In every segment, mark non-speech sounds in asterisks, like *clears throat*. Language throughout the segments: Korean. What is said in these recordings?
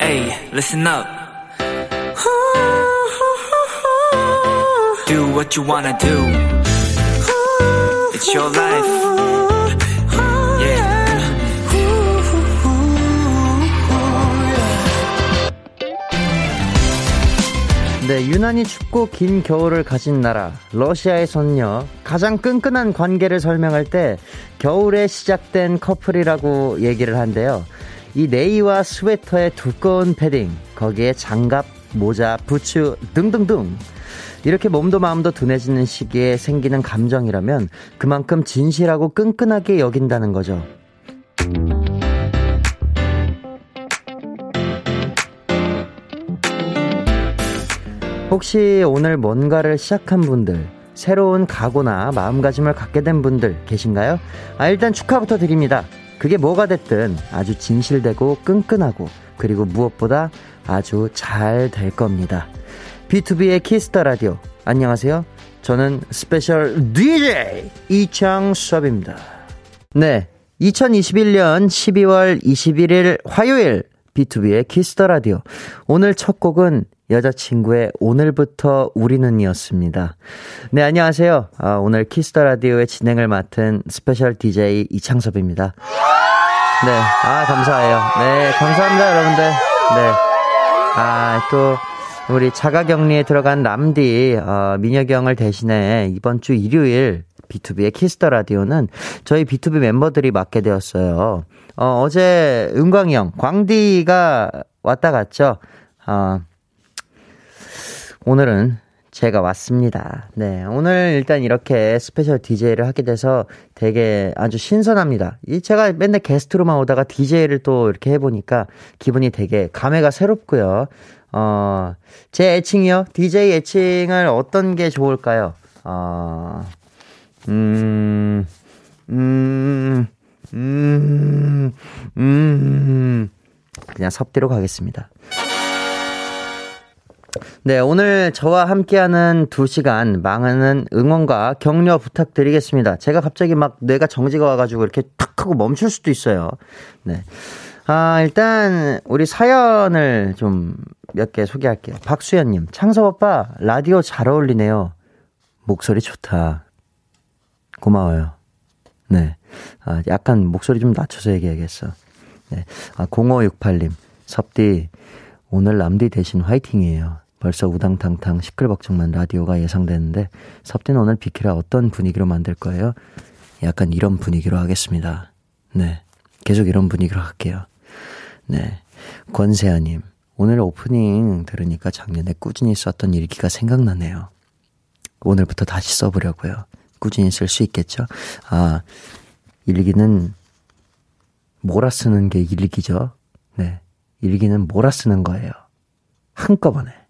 Hey, listen up. Do what you wanna do. It's your life. Yeah. 네, 유난히 춥고 긴 겨울을 가진 나라, 러시아에서는요, 가장 끈끈한 관계를 설명할 때, 겨울에 시작된 커플이라고 얘기를 한대요. 이 네이와 스웨터의 두꺼운 패딩, 거기에 장갑, 모자, 부츠 등등등. 이렇게 몸도 마음도 둔해지는 시기에 생기는 감정이라면 그만큼 진실하고 끈끈하게 여긴다는 거죠. 혹시 오늘 뭔가를 시작한 분들, 새로운 각오나 마음가짐을 갖게 된 분들 계신가요? 아, 일단 축하부터 드립니다. 그게 뭐가 됐든 아주 진실되고 끈끈하고 그리고 무엇보다 아주 잘 될 겁니다. BTOB의 키스 더 라디오. 안녕하세요. 저는 special DJ 이창섭입니다. 네. 2021년 12월 21일 화요일 BTOB의 키스 더 라디오. 오늘 첫 곡은 여자친구의 오늘부터 우리는 이었습니다. 네, 안녕하세요. 아, 오늘 키스 더 라디오의 진행을 맡은 special DJ 이창섭입니다. 네, 아, 감사해요. 네, 감사합니다, 여러분들. 네. 아, 또, 우리 자가 격리에 들어간 람디, 어, 민혁 형을 대신해 이번 주 일주일 BTOB의 키스 더 라디오는 저희 BTOB 멤버들이 맡게 되었어요. 어, 어제 은광이 형, 광디가 왔다 갔죠. 어, 오늘은 제가 왔습니다. 네. 오늘 일단 이렇게 special DJ를 하게 돼서 되게 아주 신선합니다. 이 제가 맨날 게스트로만 오다가 DJ를 또 이렇게 해보니까 기분이 되게 감회가 새롭고요. 어, 제 애칭이요? DJ 애칭을 어떤 게 좋을까요? 어, 음, 음, 음, 음, 그냥 섭디로 가겠습니다. 네, 오늘 저와 함께하는 두 시간 많은 응원과 격려 부탁드리겠습니다. 제가 갑자기 막 뇌가 정지가 와가지고 이렇게 탁 하고 멈출 수도 있어요. 네. 아, 일단, 우리 사연을 좀 몇 개 소개할게요. 박수현님, 창섭 오빠, 라디오 잘 어울리네요. 목소리 좋다. 고마워요. 네. 아, 약간 목소리 좀 낮춰서 얘기해야겠어. 네. 아, 0568님, 섭디, 오늘 남디 대신 화이팅이에요. 벌써 우당탕탕 시끌벅적만 라디오가 예상되는데 섭디는 오늘 비키라 어떤 분위기로 만들 거예요? 약간 이런 분위기로 하겠습니다. 네. 계속 이런 분위기로 할게요. 네. 권세아님, 오늘 오프닝 들으니까 작년에 꾸준히 썼던 일기가 생각나네요. 오늘부터 다시 써보려고요. 꾸준히 쓸 수 있겠죠? 아, 일기는 몰아 쓰는 게 일기죠? 네. 일기는 몰아 쓰는 거예요. 한꺼번에.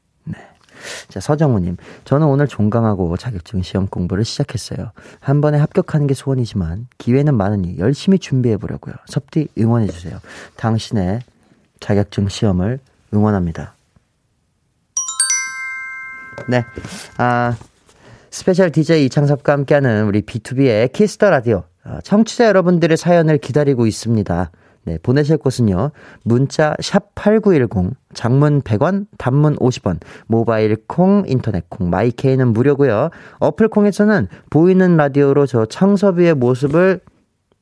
네. 자, 서정우님. 저는 오늘 종강하고 자격증 시험 공부를 시작했어요. 한 번에 합격하는 게 소원이지만 기회는 많으니 열심히 준비해 보려고요. 섭디 응원해 주세요. 당신의 자격증 시험을 응원합니다. 네. 아, special DJ 이창섭과 함께하는 우리 BTOB의 키스 더 라디오. 아, 청취자 여러분들의 사연을 기다리고 있습니다. 네, 보내실 곳은요. 문자 샵 8910 장문 100원, 단문 50원, 모바일 콩, 인터넷 콩, 마이케이는 무료고요. 어플 콩에서는 보이는 라디오로 저 창섭이의 모습을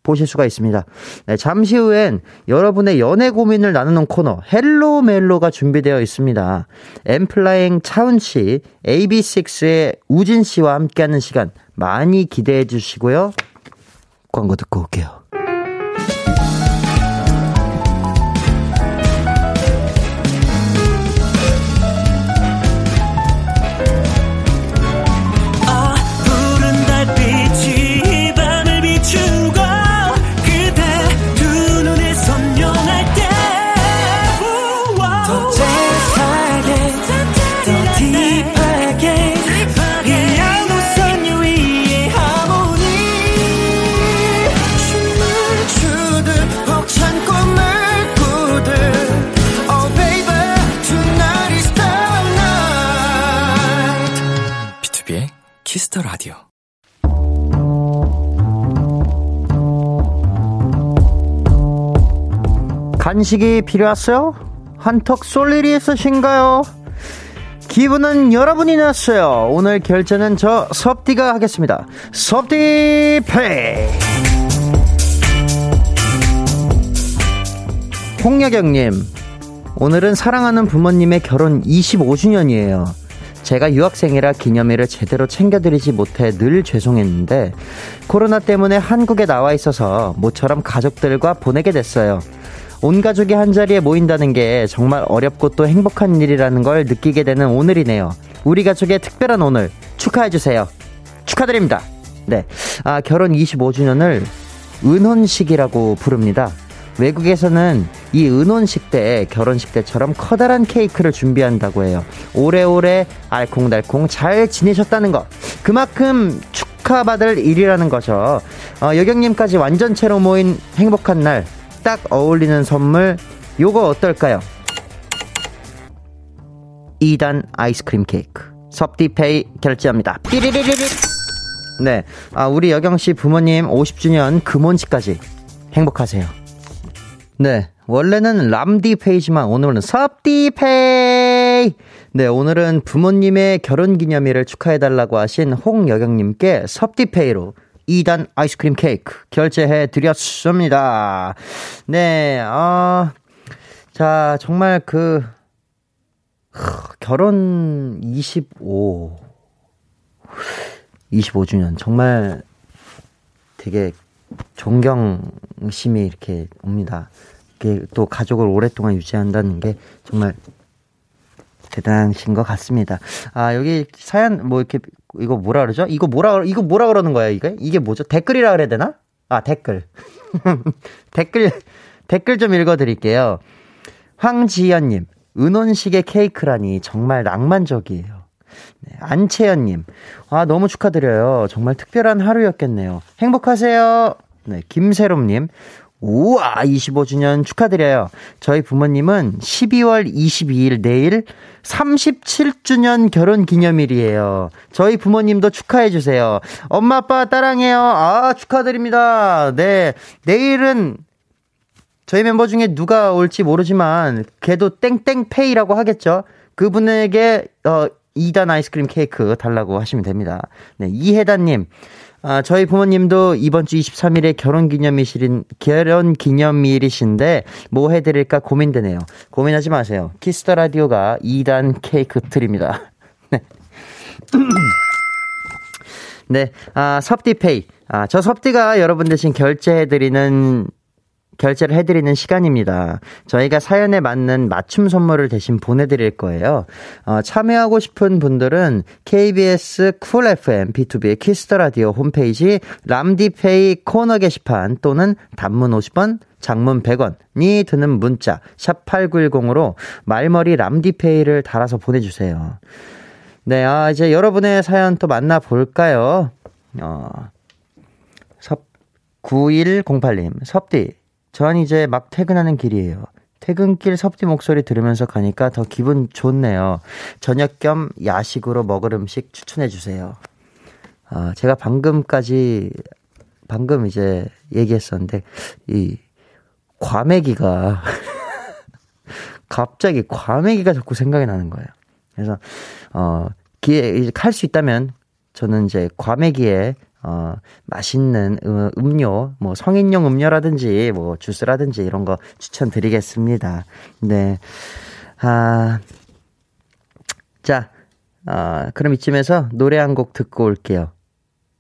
보실 수가 있습니다. 네, 잠시 후엔 여러분의 연애 고민을 나누는 코너 헬로 멜로가 준비되어 있습니다. 엔플라잉 차훈 씨, AB6IX의 우진 씨와 함께하는 시간 많이 기대해 주시고요. 광고 듣고 올게요. 키스 더 라디오. 간식이 필요하세요? 한턱 쏠 일이 있으신가요? 기분은 여러분이 냈어요. 오늘 결제는 저 섭디가 하겠습니다. 섭디 페이. 홍여경님, 오늘은 사랑하는 부모님의 결혼 25주년이에요. 제가 유학생이라 기념일을 제대로 챙겨드리지 못해 늘 죄송했는데 코로나 때문에 한국에 나와 있어서 모처럼 가족들과 보내게 됐어요. 온 가족이 한 자리에 모인다는 게 정말 어렵고 또 행복한 일이라는 걸 느끼게 되는 오늘이네요. 우리 가족의 특별한 오늘 축하해주세요. 축하드립니다. 네. 아, 결혼 25주년을 은혼식이라고 부릅니다. 외국에서는 이 은혼식 때 결혼식 때처럼 커다란 케이크를 준비한다고 해요. 오래오래 알콩달콩 잘 지내셨다는 것. 그만큼 축하받을 일이라는 거죠. 어, 여경님까지 완전체로 모인 행복한 날. 딱 어울리는 선물. 요거 어떨까요? 2단 아이스크림 케이크. 섭디페이 결제합니다. 네. 아, 우리 여경 씨 부모님 50주년 금혼식까지 행복하세요. 네. 원래는 람디 페이지만 오늘은 섭디 페이. 네, 오늘은 부모님의 결혼 기념일을 축하해 달라고 하신 홍여경 님께 섭디 페이로 2단 아이스크림 케이크 결제해 드렸습니다. 네, 아, 자, 정말 그, 하, 결혼 25, 25주년. 정말 되게 존경심이 이렇게 옵니다. 이게 또 가족을 오랫동안 유지한다는 게 정말 대단하신 것 같습니다. 아, 여기 사연 뭐 이렇게 이거 뭐라 그러죠? 이거 뭐라 이거 뭐라 그러는 거야, 이게? 이게 뭐죠? 댓글이라 그래야 되나? 아, 댓글. *laughs* 댓글 댓글 좀 읽어 드릴게요. 황지연 님, 은혼식의 케이크라니 정말 낭만적이에요. 네, 안채연님, 아, 너무 축하드려요. 정말 특별한 하루였겠네요. 행복하세요. 네, 김세롬님, 우와, 25주년 축하드려요. 저희 부모님은 12월 22일 내일 37주년 결혼 기념일이에요. 저희 부모님도 축하해주세요. 엄마, 아빠 따랑해요. 아, 축하드립니다. 네. 내일은 저희 멤버 중에 누가 올지 모르지만, 걔도 땡땡페이라고 하겠죠? 그분에게, 어, 2단 아이스크림 케이크 달라고 하시면 됩니다. 네. 이혜단님. 아, 저희 부모님도 이번 주 23일에 결혼 기념일이신, 결혼 기념일이신데, 뭐 해드릴까 고민되네요. 고민하지 마세요. 키스 더 라디오가 2단 케이크 드립니다. *laughs* 네. *clears throat* 네, 아, 섭디페이. 아, 저 섭디가 여러분 대신 결제해드리는 결제를 해드리는 시간입니다. 저희가 사연에 맞는 맞춤 선물을 대신 보내드릴 거예요. 어, 참여하고 싶은 분들은 KBS 쿨 FM BTOB의 키스 더 라디오 홈페이지 람디페이 코너 게시판 또는 단문 50원, 장문 100원이 드는 문자 샵 8910으로 말머리 람디페이를 달아서 보내주세요. 네, 아, 이제 여러분의 사연 또 만나볼까요? 어, 섭, 9108님, 섭디, 전 이제 막 퇴근하는 길이에요. 퇴근길 섭디 목소리 들으면서 가니까 더 기분 좋네요. 저녁 겸 야식으로 먹을 음식 추천해 주세요. 아, 제가 방금까지, 방금 이제 얘기했었는데, 이, 과메기가, *laughs* 갑자기 과메기가 자꾸 생각이 나는 거예요. 그래서, 어, 기회, 할수 있다면, 저는 이제 과메기에 어, 맛있는 음, 음료, 뭐 성인용 음료라든지 뭐 주스라든지 이런 거 추천드리겠습니다. 네. 아, 자, 아, 그럼 이쯤에서 노래 한 곡 듣고 올게요.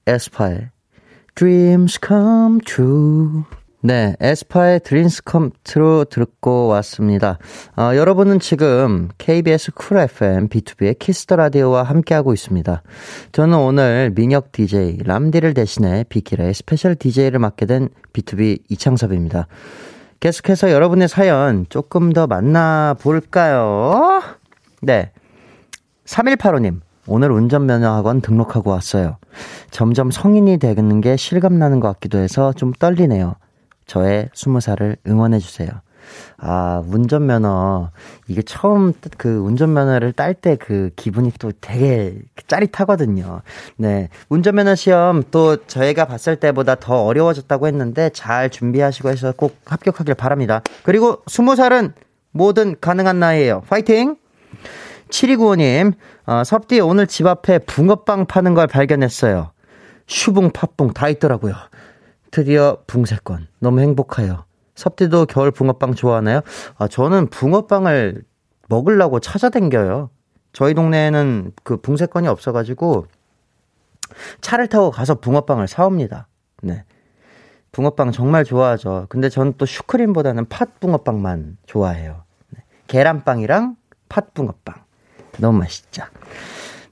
에스파의 Dreams Come True. 네, 에스파의 드림스 컴트로 듣고 왔습니다. 어, 여러분은 지금 KBS 쿨 FM 비투비의 키스 더 라디오와 함께하고 있습니다. 저는 오늘 민혁 DJ 람디를 대신해 비키라의 스페셜 DJ를 맡게 된 B2B 이창섭입니다. 계속해서 여러분의 사연 조금 더 만나볼까요? 네. 3185님, 오늘 운전면허 학원 등록하고 왔어요. 점점 성인이 되는 게 실감나는 것 같기도 해서 좀 떨리네요. 저의 스무 살을 응원해주세요. 아, 운전면허. 이게 처음 그 운전면허를 딸 때 그 기분이 또 되게 짜릿하거든요. 네. 운전면허 시험 또 저희가 봤을 때보다 더 어려워졌다고 했는데 잘 준비하시고 해서 꼭 합격하길 바랍니다. 그리고 스무 살은 뭐든 가능한 나이에요. 파이팅! 7295님, 어, 섭디 오늘 집 앞에 붕어빵 파는 걸 발견했어요. 슈붕, 팥붕 다 있더라고요. 드디어 붕세권. 너무 행복해요. 섭디도 겨울 붕어빵 좋아하나요? 아, 저는 붕어빵을 먹으려고 찾아댕겨요. 저희 동네에는 그 붕세권이 없어가지고 차를 타고 가서 붕어빵을 사옵니다. 네. 붕어빵 정말 좋아하죠. 근데 저는 또 슈크림보다는 팥 붕어빵만 좋아해요. 네. 계란빵이랑 팥 붕어빵. 너무 맛있죠.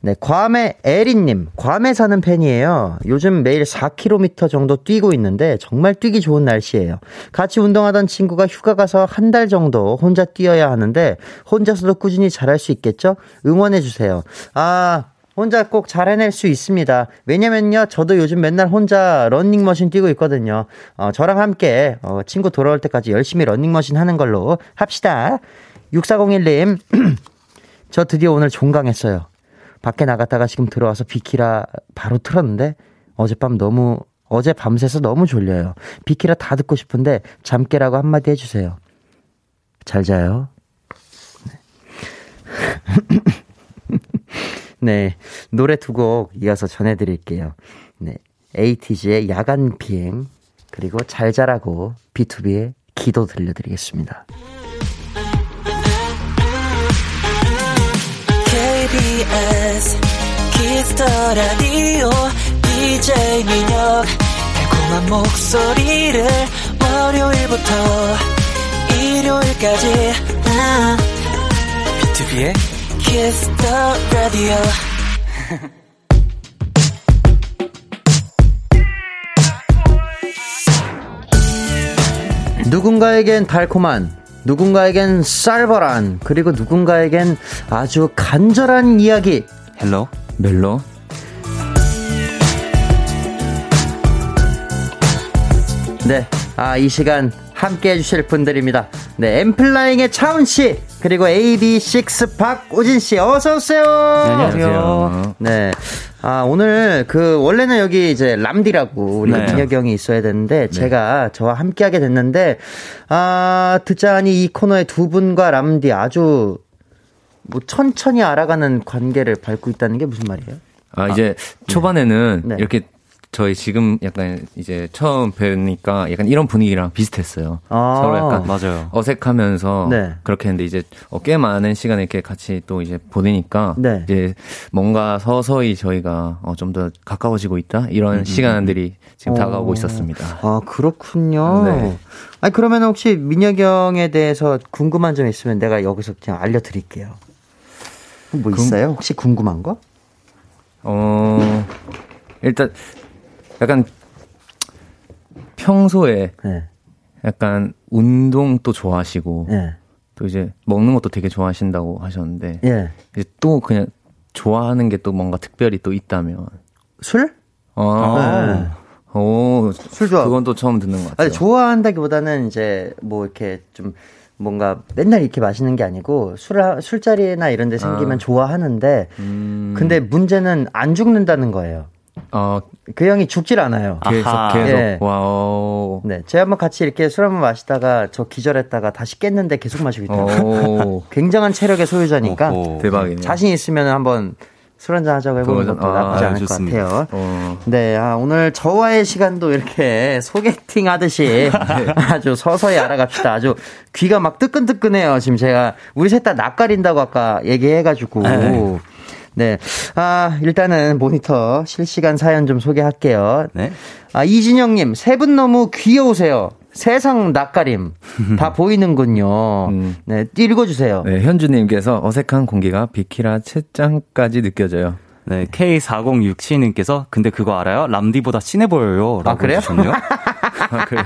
네, 괌의 에리님, 괌에 사는 팬이에요. 요즘 매일 4km 정도 뛰고 있는데 정말 뛰기 좋은 날씨예요. 같이 운동하던 친구가 휴가 가서 한 달 정도 혼자 뛰어야 하는데 혼자서도 꾸준히 잘할 수 있겠죠? 응원해 주세요. 아, 혼자 꼭 잘 해낼 수 있습니다. 왜냐면요, 저도 요즘 맨날 혼자 런닝머신 뛰고 있거든요. 어, 저랑 함께 어, 친구 돌아올 때까지 열심히 런닝머신 하는 걸로 합시다. 6401님, *clears throat* 저 드디어 오늘 종강했어요. 밖에 나갔다가 지금 들어와서 비키라 바로 틀었는데 어젯밤 너무 어제 밤새서 너무 졸려요. 비키라 다 듣고 싶은데 잠 깨라고 한마디 해주세요. 잘 자요. 네. *laughs* 노래 두 곡 이어서 전해드릴게요. 네. 에이티즈의 야간 비행, 그리고 잘 자라고 B2B의 기도 들려드리겠습니다. KBS 키스 더 라디오 DJ 민혁 달콤한 목소리를 월요일부터 일요일까지. 아, 비투비의 키스 더 라디오 누군가에겐 달콤한, 누군가에겐 살벌한, 그리고 누군가에겐 아주 간절한 이야기. Hello 멜로 네. 아, 이 시간 함께 해주실 분들입니다. 네. 엔플라잉의 차훈 씨, 그리고 AB6IX 박우진 씨, 어서 오세요. 안녕하세요. 네. 아, 오늘 그, 원래는 여기 이제 람디라고 우리 네. 형이 있어야 되는데, 제가 저와 함께 하게 됐는데, 아, 듣자니 이 코너에 두 분과 람디 아주 뭐 천천히 알아가는 관계를 밟고 있다는 게 무슨 말이에요? 아 이제 초반에는 네. 이렇게 저희 지금 약간 이제 처음 뵈니까 약간 이런 분위기랑 비슷했어요. 아, 서로 약간 맞아요. 어색하면서 네. 그렇게 했는데 이제 어, 꽤 많은 시간을 이렇게 같이 또 이제 보내니까 네. 이제 뭔가 서서히 저희가 어, 좀 더 가까워지고 있다 이런 시간들이 지금 다가오고 있었습니다. 아, 그렇군요. 네. 아니, 그러면 혹시 민혁이 형에 대해서 궁금한 점 있으면 내가 여기서 그냥 알려드릴게요. 뭐 있어요? 혹시 궁금한 거? 어 일단 약간 평소에 네. 약간 운동도 좋아하시고 예. 또 이제 먹는 것도 되게 좋아하신다고 하셨는데 예. 이제 또 그냥 좋아하는 게 또 뭔가 특별히 또 있다면 술? 아, 오, 술 좋아하고. 그건 또 처음 듣는 것 같아요. 아니, 좋아한다기보다는 이제 뭐 이렇게 좀 뭔가 맨날 이렇게 마시는 게 아니고 술, 술자리나 이런 데 생기면 아. 좋아하는데 음, 근데 문제는 안 죽는다는 거예요. 어, 그 형이 죽질 않아요. 계속 아하. 계속 예. Wow. 네. 제가 한번 같이 이렇게 술 한번 마시다가 저 기절했다가 다시 깼는데 계속 마시고 있더라고요. 오, *laughs* 굉장한 체력의 소유자니까. 대박이네. 자신 있으면 한번 술 한잔 하자고 해보는. 것도 나쁘지 아, 않을 좋습니다. 것 같아요. 어, 네, 아, 오늘 저와의 시간도 이렇게 *laughs* 소개팅 하듯이 아주 서서히 알아갑시다. 아주 귀가 막 뜨끈뜨끈해요. 지금 제가 우리 셋 다 낯가린다고 아까 얘기해가지고. 네. 아, 일단은 모니터 실시간 사연 좀 소개할게요. 네. 아, 이진영님, 세 분 너무 귀여우세요. 세상 낯가림. 다 *laughs* 보이는군요. 음. 네, 읽어주세요. 네, 현주님께서 어색한 공기가 비키라 채짱까지 느껴져요. 네, K4067님께서 근데 그거 알아요? 람디보다 친해 보여요. 라고 아, 그래요? 해주셨네요. *laughs* 아, 그래.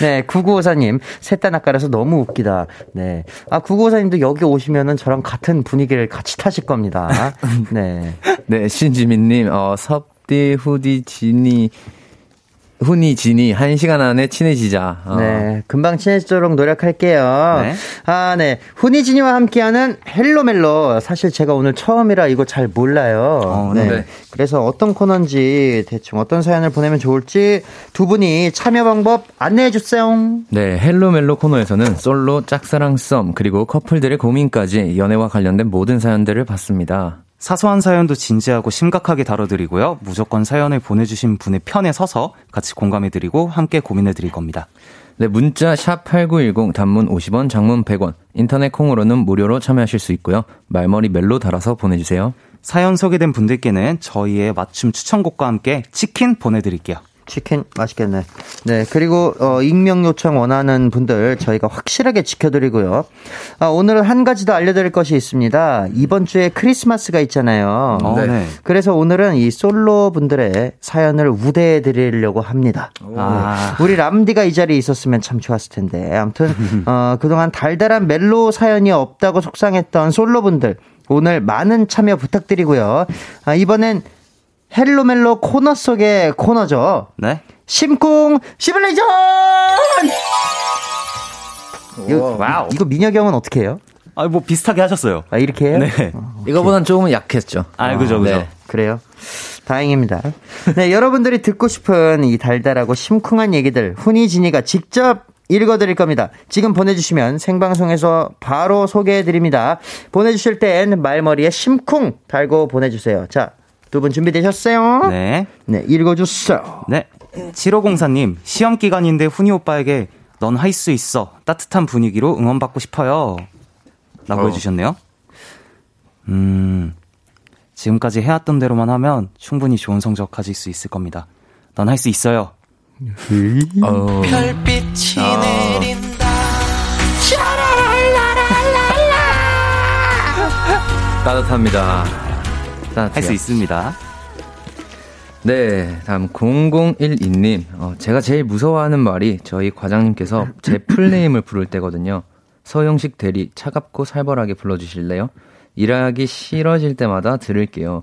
네, 9954님, 셋다 낯가려서 너무 웃기다. 네. 아, 9954님도 여기 오시면은 저랑 같은 분위기를 같이 타실 겁니다. *laughs* 네. 네, 신지민님, 어, 섭디, 후디, 지니, 훈이, 진이, 한 시간 안에 친해지자. 어. 네, 금방 친해지도록 노력할게요. 네. 아, 네. 훈이 진이와 함께하는 Hello 멜로. 사실 제가 오늘 처음이라 이거 잘 몰라요. 어, 네. 네. 그래서 어떤 코너인지 대충 어떤 사연을 보내면 좋을지 두 분이 참여 방법 안내해 주세요. 네, Hello 멜로 코너에서는 솔로, 짝사랑 썸, 그리고 커플들의 고민까지 연애와 관련된 모든 사연들을 받습니다. 사소한 사연도 진지하고 심각하게 다뤄드리고요. 무조건 사연을 보내주신 분의 편에 서서 같이 공감해드리고 함께 고민해드릴 겁니다. 네, 문자 샵 8910 단문 50원, 장문 100원, 인터넷 콩으로는 무료로 참여하실 수 있고요. 말머리 멜로 달아서 보내주세요. 사연 소개된 분들께는 저희의 맞춤 추천곡과 함께 치킨 보내드릴게요. 치킨 맛있겠네. 네, 그리고 어, 익명 요청 원하는 분들 저희가 확실하게 지켜드리고요. 아, 오늘은 한 가지 더 알려드릴 것이 있습니다. 이번 주에 크리스마스가 있잖아요. 어, 네. 그래서 오늘은 이 솔로 분들의 사연을 우대해 드리려고 합니다. 아. 네. 우리 람디가 이 자리에 있었으면 참 좋았을 텐데. 아무튼 *laughs* 어, 그동안 달달한 멜로 사연이 없다고 속상했던 솔로 분들 오늘 많은 참여 부탁드리고요. 아, 이번엔 Hello 멜로 코너 속의 코너죠. 네? 심쿵 시뮬레이션! 이거, wow. 이거 민혁이 형은 어떻게 해요? 아, 뭐 비슷하게 하셨어요. 아, 이렇게 해요? 네. 이거보단 조금은 약했죠. 아, 그죠, 그죠. 네. 그래요? 다행입니다. 네, 여러분들이 듣고 싶은 이 달달하고 심쿵한 얘기들, 훈이진이가 직접 읽어드릴 겁니다. 지금 보내주시면 생방송에서 바로 소개해드립니다. 보내주실 땐 말머리에 심쿵 달고 보내주세요. 자, 두 분 준비되셨어요? 네. 네, 읽어주세요. 네. 7504님, 시험 기간인데 훈이 오빠에게 넌 할 수 있어. 따뜻한 분위기로 응원받고 싶어요. 라고 어. 해주셨네요. 음, 지금까지 해왔던 대로만 하면 충분히 좋은 성적 가질 수 있을 겁니다. 넌 할 수 있어요. 어, 별빛이 내린다 따뜻합니다. 할 수 있습니다. 네, 다음 0012님. 어, 제가 제일 무서워하는 말이 저희 과장님께서 제 풀네임을 부를 때거든요. 서영식 대리 차갑고 살벌하게 불러주실래요? 일하기 싫어질 때마다 들을게요.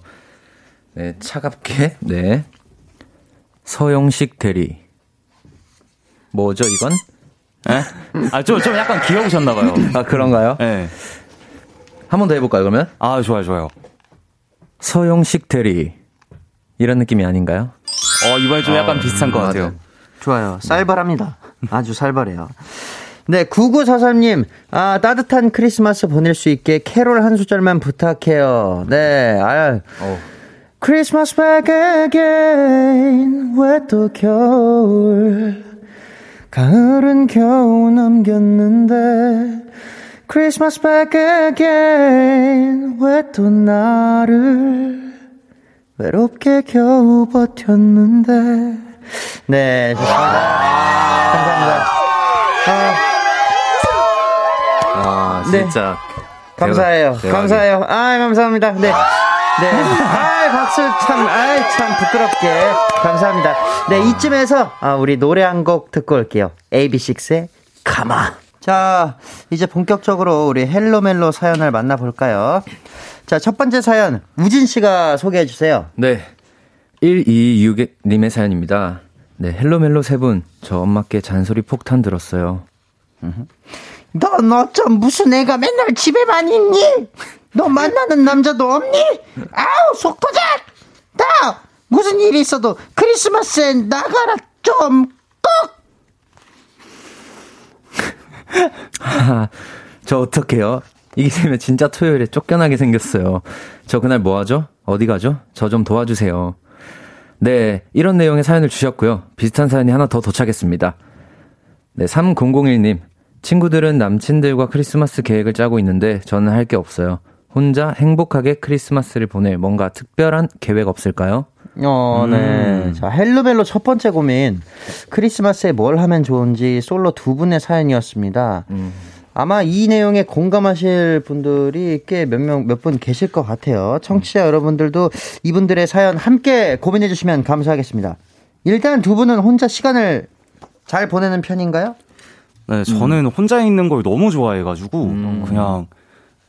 네, 차갑게. 네. 서영식 대리. 뭐죠, 이건? 예? 아, 좀, 좀 약간 귀여우셨나봐요. 아, 그런가요? 예. 한번 더 해볼까요, 그러면? 아, 좋아요, 좋아요. 서영식 대리. 이런 느낌이 아닌가요? 어, 이번에 좀 약간 비슷한 것 음, 같아요. 맞아요. 좋아요. 쌀벌합니다. 아주 쌀벌해요. 네, 9943님, 아, 따뜻한 크리스마스 보낼 수 있게 캐롤 한 소절만 부탁해요. 네, 아, 크리스마스 back again, 왜 또 겨울, 가을은 겨우 넘겼는데, 크리스마스 back again, 왜 또 나를, 외롭게 겨우 버텼는데. 네, 좋습니다. 감사합니다. 아, 아, 네. 진짜. 감사해요. 대박, 대박이다. 감사해요. 아, 감사합니다. 네. 네. 아, 박수 참, 아, 참 부끄럽게. 감사합니다. 네, 이쯤에서 아, 우리 노래 한 곡 듣고 올게요. AB6IX의 가마. 자, 이제 본격적으로 우리 헬로멜로 사연을 만나볼까요? 자, 첫 번째 사연, 우진 씨가 소개해 주세요. 네. 126님의 사연입니다. 네, 헬로멜로 세 분, 저 엄마께 잔소리 폭탄 들었어요. 넌 어쩜 무슨 애가 맨날 집에만 있니? 너 만나는 남자도 없니? 아우 속 터져! 나 무슨 일이 있어도 크리스마스에 나가라 좀 꼭! *laughs* 저 어떡해요? 이게 되면 진짜 토요일에 쫓겨나게 생겼어요. 저 그날 뭐 하죠? 어디 가죠? 저 좀 도와주세요. 네, 이런 내용의 사연을 주셨고요. 비슷한 사연이 하나 더 도착했습니다. 네, 3001님. 친구들은 남친들과 크리스마스 계획을 짜고 있는데 저는 할 게 없어요. 혼자 행복하게 크리스마스를 보낼 뭔가 특별한 계획 없을까요? 어, 네. 자, 헬로멜로 첫 번째 고민. 크리스마스에 뭘 하면 좋은지 솔로 두 분의 사연이었습니다. 아마 이 내용에 공감하실 분들이 꽤 몇 명, 몇 분 계실 것 같아요. 청취자 여러분들도 이분들의 사연 함께 고민해 주시면 감사하겠습니다. 일단 두 분은 혼자 시간을 잘 보내는 편인가요? 네, 저는 혼자 있는 걸 너무 좋아해가지고 그냥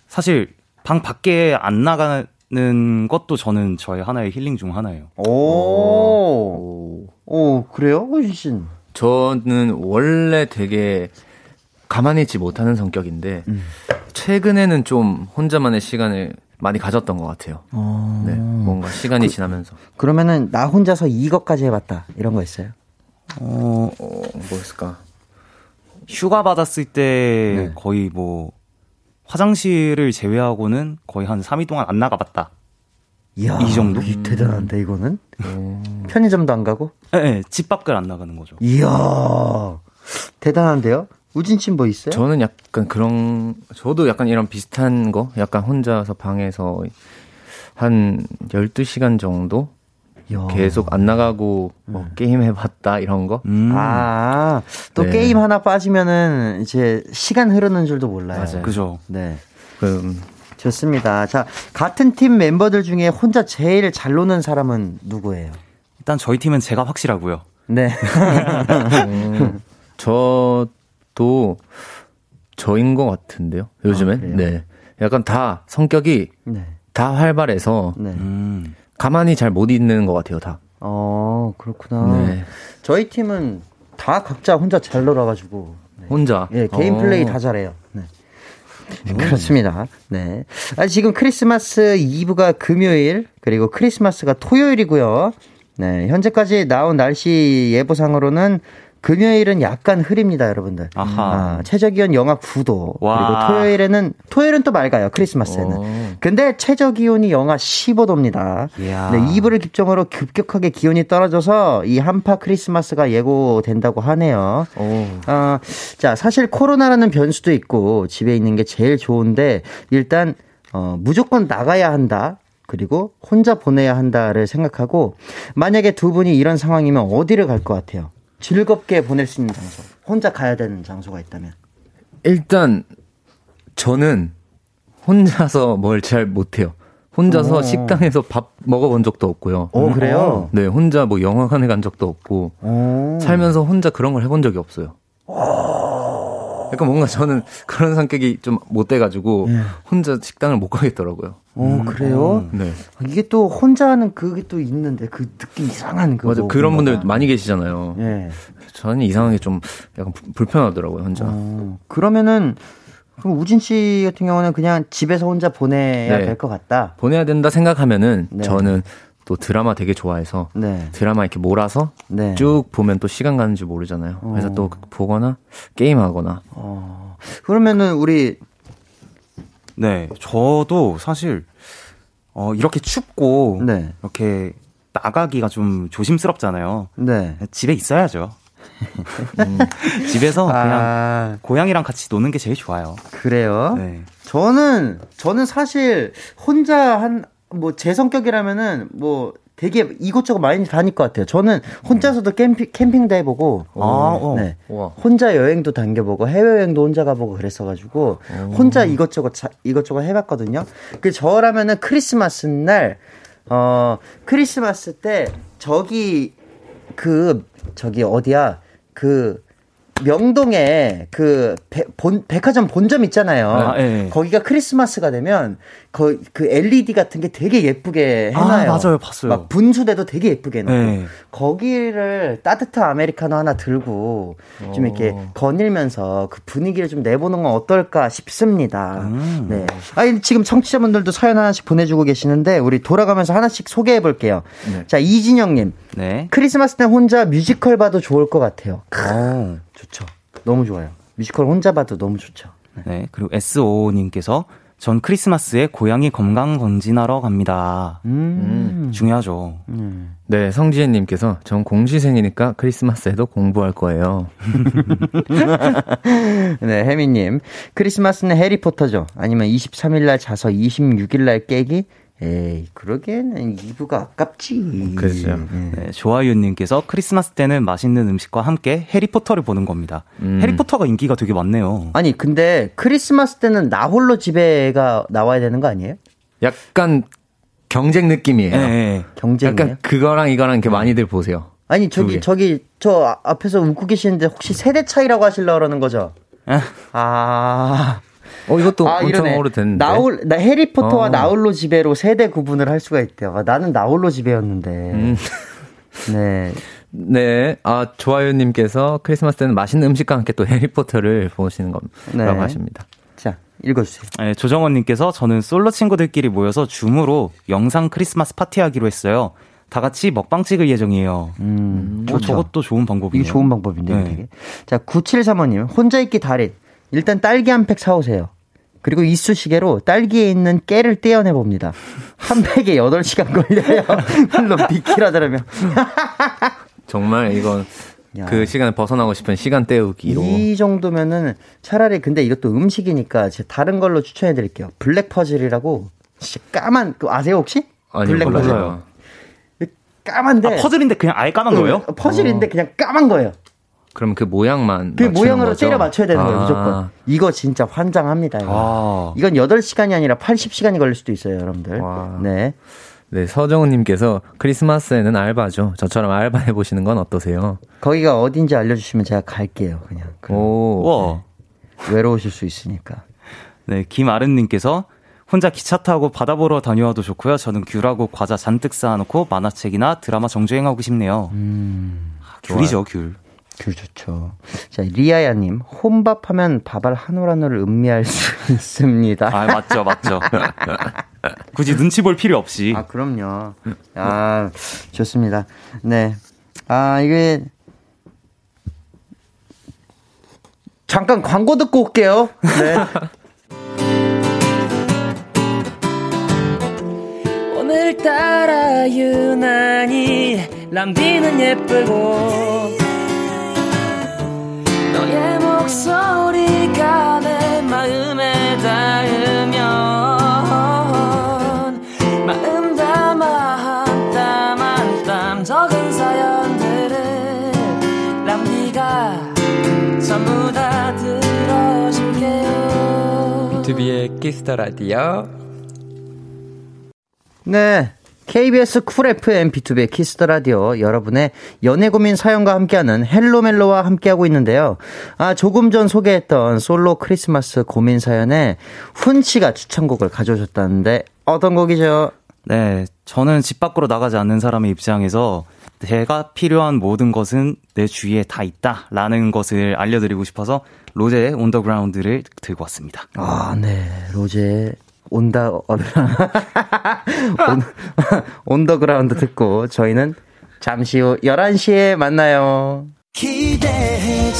사실 방 밖에 안 나가 는 것도 저는 저의 하나의 힐링 중 하나예요. 오. 오, 그래요? 호신 저는 원래 되게 가만히 있지 못하는 성격인데 음. 최근에는 좀 혼자만의 시간을 많이 가졌던 것 같아요. 어... 네, 뭔가 시간이 그, 지나면서. 그러면은 나 혼자서 이것까지 해봤다 이런 거 있어요? 어, 어 뭐였을까? 휴가 받았을 때 네. 거의 뭐 화장실을 제외하고는 거의 한 3일 동안 안 나가봤다. 이야, 이 정도? 음. 대단한데 이거는? 음. 편의점도 안 가고? 네, 네, 집 밖을 안 나가는 거죠. 이야, 대단한데요? 우진 씨는 뭐 있어요? 저는 약간 그런 저도 약간 이런 비슷한 거 약간 혼자서 방에서 한 12시간 정도 야. 계속 안 나가고 뭐 네. 게임 해봤다 이런 거. 음. 아, 또 네. 게임 하나 빠지면은 이제 시간 흐르는 줄도 몰라요. 맞아요. 그죠. 네. 그, 좋습니다. 자, 같은 팀 멤버들 중에 혼자 제일 잘 노는 사람은 누구예요? 일단 저희 팀은 제가 확실하고요. 네. 음, 저또 저인 것 같은데요. 요즘엔. 아, 네. 약간 다 성격이 네. 다 활발해서 네. 음, 가만히 잘 못 있는 것 같아요. 다. 어 그렇구나. 네. 저희 팀은 다 각자 혼자 잘 놀아가지고. 네. 혼자. 예, 개인 어. 플레이 다 잘해요. 네. 음. 그렇습니다. 네. 아, 지금 크리스마스 이브가 금요일, 그리고 크리스마스가 토요일이고요. 네. 현재까지 나온 날씨 예보상으로는 금요일은 약간 흐립니다, 여러분들. 아하. 아, 최저 기온 영하 9도. 와. 그리고 토요일에는 토요일은 또 맑아요, 크리스마스에는. 오. 근데 최저 기온이 영하 15도입니다. 이야. 네, 이브를 기점으로 급격하게 기온이 떨어져서 이 한파 크리스마스가 예고된다고 하네요. 오. 아, 자, 사실 코로나라는 변수도 있고 집에 있는 게 제일 좋은데 일단 어, 무조건 나가야 한다. 그리고 혼자 보내야 한다를 생각하고 만약에 두 분이 이런 상황이면 어디를 갈 것 같아요? 즐겁게 보낼 수 있는 장소. 혼자 가야 되는 장소가 있다면. 일단 저는 혼자서 뭘 잘 못해요. 혼자서 오. 식당에서 밥 먹어본 적도 없고요. 오, 그래요? 네, 혼자 뭐 영화관에 간 적도 없고, 오. 살면서 혼자 그런 걸 해본 적이 없어요. 약간 뭔가 저는 그런 성격이 좀 못 돼가지고, 네. 혼자 식당을 못 가겠더라고요. 오, 음. 그래요? 네. 이게 또 혼자 하는 그게 또 있는데 그 느낌 이상한 그 맞아 그런 분들 많이 계시잖아요. 네. 저는 이상하게 좀 약간 불편하더라고요 혼자. 어, 그러면은 그럼 우진 씨 같은 경우는 그냥 집에서 혼자 보내야 네. 될것 같다. 보내야 된다 생각하면은 네. 저는 또 드라마 되게 좋아해서 네. 드라마 이렇게 몰아서 네. 쭉 보면 또 시간 가는 줄 모르잖아요. 어. 그래서 또 보거나 게임하거나. 어. 그러면은 우리 네, 저도 사실 어 이렇게 춥고 네. 이렇게 나가기가 좀 조심스럽잖아요. 네. 집에 있어야죠. *laughs* 음, 집에서 아. 그냥 고양이랑 같이 노는 게 제일 좋아요. 그래요? 네. 저는 저는 사실 혼자 한 뭐 제 성격이라면은 뭐 되게 이곳저곳 많이 다닐 것 같아요. 저는 혼자서도 캠핑, 캠핑도 해보고, 아, 어. 네. 혼자 여행도 당겨보고, 해외여행도 혼자 가보고 그랬어가지고, 오. 혼자 이것저것, 자, 이것저것 해봤거든요. 그 저라면은 크리스마스 날, 어, 크리스마스 때, 저기, 그, 저기 어디야, 그, 명동에 그 배, 본, 백화점 본점 있잖아요. 아, 예, 예. 거기가 크리스마스가 되면 거, 그 LED 같은 게 되게 예쁘게 해놔요. 아, 맞아요. 봤어요. 막 분수대도 되게 예쁘게 해놔요. 예. 거기를 따뜻한 아메리카노 하나 들고 좀 이렇게 오. 거닐면서 그 분위기를 좀 내보는 건 어떨까 싶습니다. 음. 네. 아니, 지금 청취자분들도 사연 하나씩 보내주고 계시는데 우리 돌아가면서 하나씩 소개해 볼게요. 네. 자, 이진영님. 네. 크리스마스 때 혼자 뮤지컬 봐도 좋을 것 같아요. 오. 좋죠. 너무 좋아요. 뮤지컬 혼자 봐도 너무 좋죠. 네. 네 그리고 SO님께서 전 크리스마스에 고양이 건강 검진하러 갑니다. 음. 중요하죠. 음. 네, 성지혜님께서 전 공시생이니까 크리스마스에도 공부할 거예요. *laughs* 네, 혜미님. 크리스마스는 해리포터죠. 아니면 23일날 자서 26일날 깨기? 에이, 그러기에는 2부가 아깝지. 그렇죠. 네, 조아유님께서 크리스마스 때는 맛있는 음식과 함께 해리포터를 보는 겁니다. 음. 해리포터가 인기가 되게 많네요. 아니, 근데 크리스마스 때는 나 홀로 집에가 나와야 되는 거 아니에요? 약간 경쟁 느낌이에요. 네. 경쟁. 약간 그거랑 이거랑 이렇게 많이들 보세요. 아니, 저기, 저기, 저 앞에서 웃고 계시는데 혹시 세대 차이라고 하시려고 그러는 거죠? 아. 어 이것도 아, 엄청 오래됐는데. 나올 나 해리포터와 어. 나홀로 지배로 세대 구분을 할 수가 있대요. 아, 나는 나홀로 지배였는데. 음. 네. *laughs* 네, 아 좋아요님께서 크리스마스 때는 맛있는 음식과 함께 또 해리포터를 보시는 거라고 네. 하십니다. 자, 읽어주세요. 네, 조정원님께서 저는 솔로 친구들끼리 모여서 줌으로 영상 크리스마스 파티하기로 했어요. 다 같이 먹방 찍을 예정이에요. 음, 어, 저것도 좋은 방법이에요. 이게 좋은 방법인데, 네. 되게. 자, 9735님, 혼자 있기 달인. 일단 딸기 한 팩 사오세요. 그리고 이쑤시개로 딸기에 있는 깨를 떼어내 봅니다. 한 팩에 8시간 걸려요. *laughs* 물론 비키라더라면. *laughs* 정말 이건 야. 그 시간을 벗어나고 싶은 시간 때우기로. 이 정도면은 차라리 근데 이것도 음식이니까 제가 다른 걸로 추천해 드릴게요. 블랙 퍼즐이라고 진짜 까만 그 아세요 혹시? 아니 블랙 몰라요. 퍼즐. 까만데 아, 퍼즐인데 그냥 아예 까만 거예요? 퍼즐인데 어. 그냥 까만 거예요. 그럼 그 모양만 그 모양으로 거죠? 때려 맞춰야 되는 아. 거예요, 무조건. 이거 진짜 환장합니다. 이거. 아. 이건 8시간이 아니라 80시간이 걸릴 수도 있어요, 여러분들. 와. 네. 네, 서정우님께서 크리스마스에는 알바죠. 저처럼 알바 해보시는 건 어떠세요? 거기가 어딘지 알려주시면 제가 갈게요, 그냥. 오. 와. 네. 외로우실 수 있으니까. 네, 김아른님께서 혼자 기차 타고 바다 보러 다녀와도 좋고요. 저는 귤하고 과자 잔뜩 쌓아놓고 만화책이나 드라마 정주행하고 싶네요. 음, 귤이죠, 귤. 귤 좋죠. 자, 리아야님, 혼밥하면 밥알 한 올 한올을 음미할 수 *laughs* 있습니다. 아, 맞죠, 맞죠. *laughs* 굳이 눈치 볼 필요 없이. 아, 그럼요. 아, 좋습니다. 네. 아, 이게, 잠깐 광고 듣고 올게요. 네. *laughs* 오늘따라 유난히 람비는 예쁘고 목소리가 내 마음에 닿으면 마음 담아 한땀한땀 적은 사연들을 람디가 전부 다 들어줄게요. 비투비의 키스 더 라디오. 네 KBS 쿨 FM 비투비 키스 더 라디오 여러분의 연애 고민 사연과 함께하는 Hello 멜로와 함께하고 있는데요. 아, 조금 전 소개했던 솔로 크리스마스 고민 사연에 훈 씨가 추천곡을 가져오셨다는데 어떤 곡이죠? 네, 저는 집 밖으로 나가지 않는 사람의 입장에서 내가 필요한 모든 것은 내 주위에 다 있다라는 것을 알려드리고 싶어서 로제의 On The Ground를 들고 왔습니다. 아, 네, 로제 On The, *laughs* On, *laughs* On The Ground 듣고 저희는 잠시 후 11시에 만나요. 기대해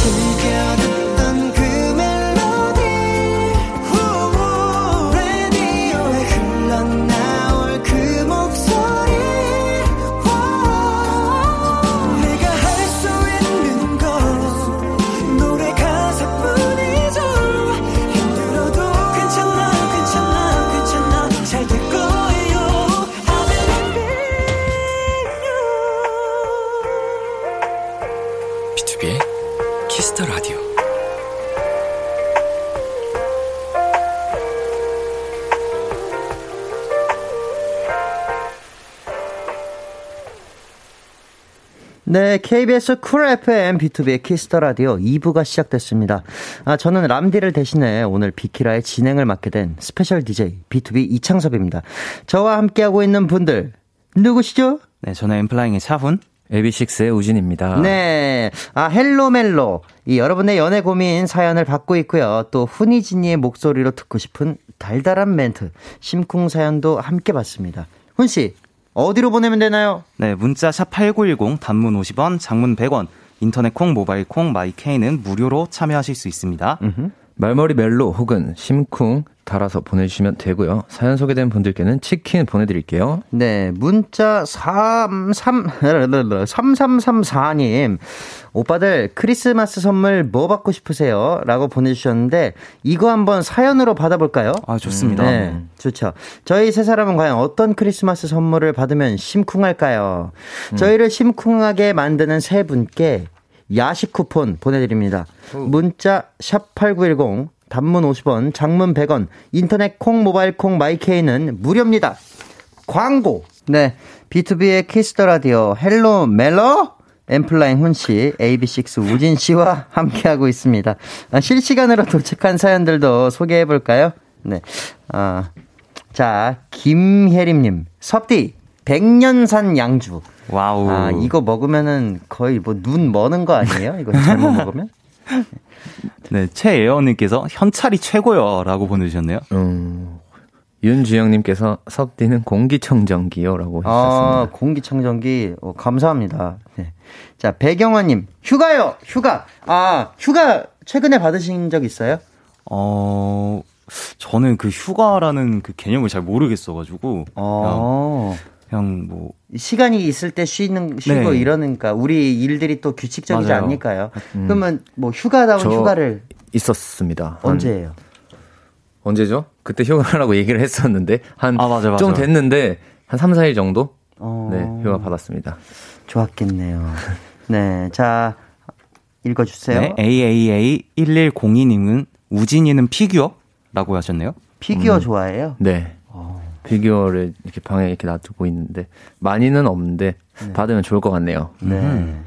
네, KBS 쿨 FM 비투비의 키스 더 라디오 2부가 시작됐습니다. 아, 저는 람디를 대신해 오늘 비키라의 진행을 맡게 된 스페셜 DJ B2B 이창섭입니다. 저와 함께하고 있는 분들 누구시죠? 네, 저는 엔플라잉의 차훈. AB6IX의 우진입니다. 네. 아, Hello 멜로. 이 여러분의 연애 고민 사연을 받고 있고요. 또 훈이진이의 목소리로 듣고 싶은 달달한 멘트, 심쿵 사연도 함께 받습니다. 훈씨, 어디로 보내면 되나요? 네, 문자 샵 8910 단문 50원, 장문 100원, 인터넷 콩, 모바일 콩, 마이케이는 무료로 참여하실 수 있습니다. 음흠. 말머리 멜로 혹은 심쿵 달아서 보내주시면 되고요. 사연 소개된 분들께는 치킨 보내드릴게요. 네, 문자 3, 3, 3334님. 오빠들 크리스마스 선물 뭐 받고 싶으세요? 라고 보내주셨는데 이거 한번 사연으로 받아볼까요? 아, 좋습니다. 네, 좋죠. 저희 세 사람은 과연 어떤 크리스마스 선물을 받으면 심쿵할까요? 음. 저희를 심쿵하게 만드는 세 분께 야식 쿠폰 보내드립니다. 문자 샵8910 단문 50원, 장문 100원, 인터넷 콩, 모바일 콩, 마이케이는 무료입니다. 광고. 네. 비투비의 키스 더 라디오 Hello 멜로 엔플라잉 훈 씨, AB6IX 우진 씨와 함께하고 있습니다. 아, 실시간으로 도착한 사연들도 소개해 볼까요? 네. 아, 자, 김혜림님, 섭디, 백년산 양주. wow. 아, 이거 먹으면은 거의 뭐 눈 머는 거 아니에요? 이거 잘못 먹으면? *laughs* 네, 최예원님께서 현찰이 최고요. 라고 보내주셨네요. 음, 윤주영님께서 섭디는 공기청정기요. 라고 하셨습니다. 아, 공기청정기. 어, 감사합니다. 네. 자, 배경원님, 휴가요! 휴가! 아, 휴가 최근에 받으신 적 있어요? 어, 저는 그 휴가라는 그 개념을 잘 모르겠어가지고. 어. 그냥 뭐 시간이 있을 때 쉬는 쉬고 네. 이러니까 우리 일들이 또 규칙적이지 맞아요. 않니까요. 음. 그러면 뭐 휴가다운 휴가를 있었습니다. 언제예요? 언제죠? 그때 휴가라고 *laughs* 얘기를 했었는데 한좀 아. 됐는데 한 3, 4일 정도 어... 네, 휴가 받았습니다. 좋았겠네요. 네. 자, 읽어 주세요. 네, AAA1102님은 우진이는 피규어라고 하셨네요. 피규어 음. 좋아해요? 네. 피규어를 이렇게 방에 이렇게 놔두고 있는데 많이는 없는데 네. 받으면 좋을 것 같네요. 네. 음.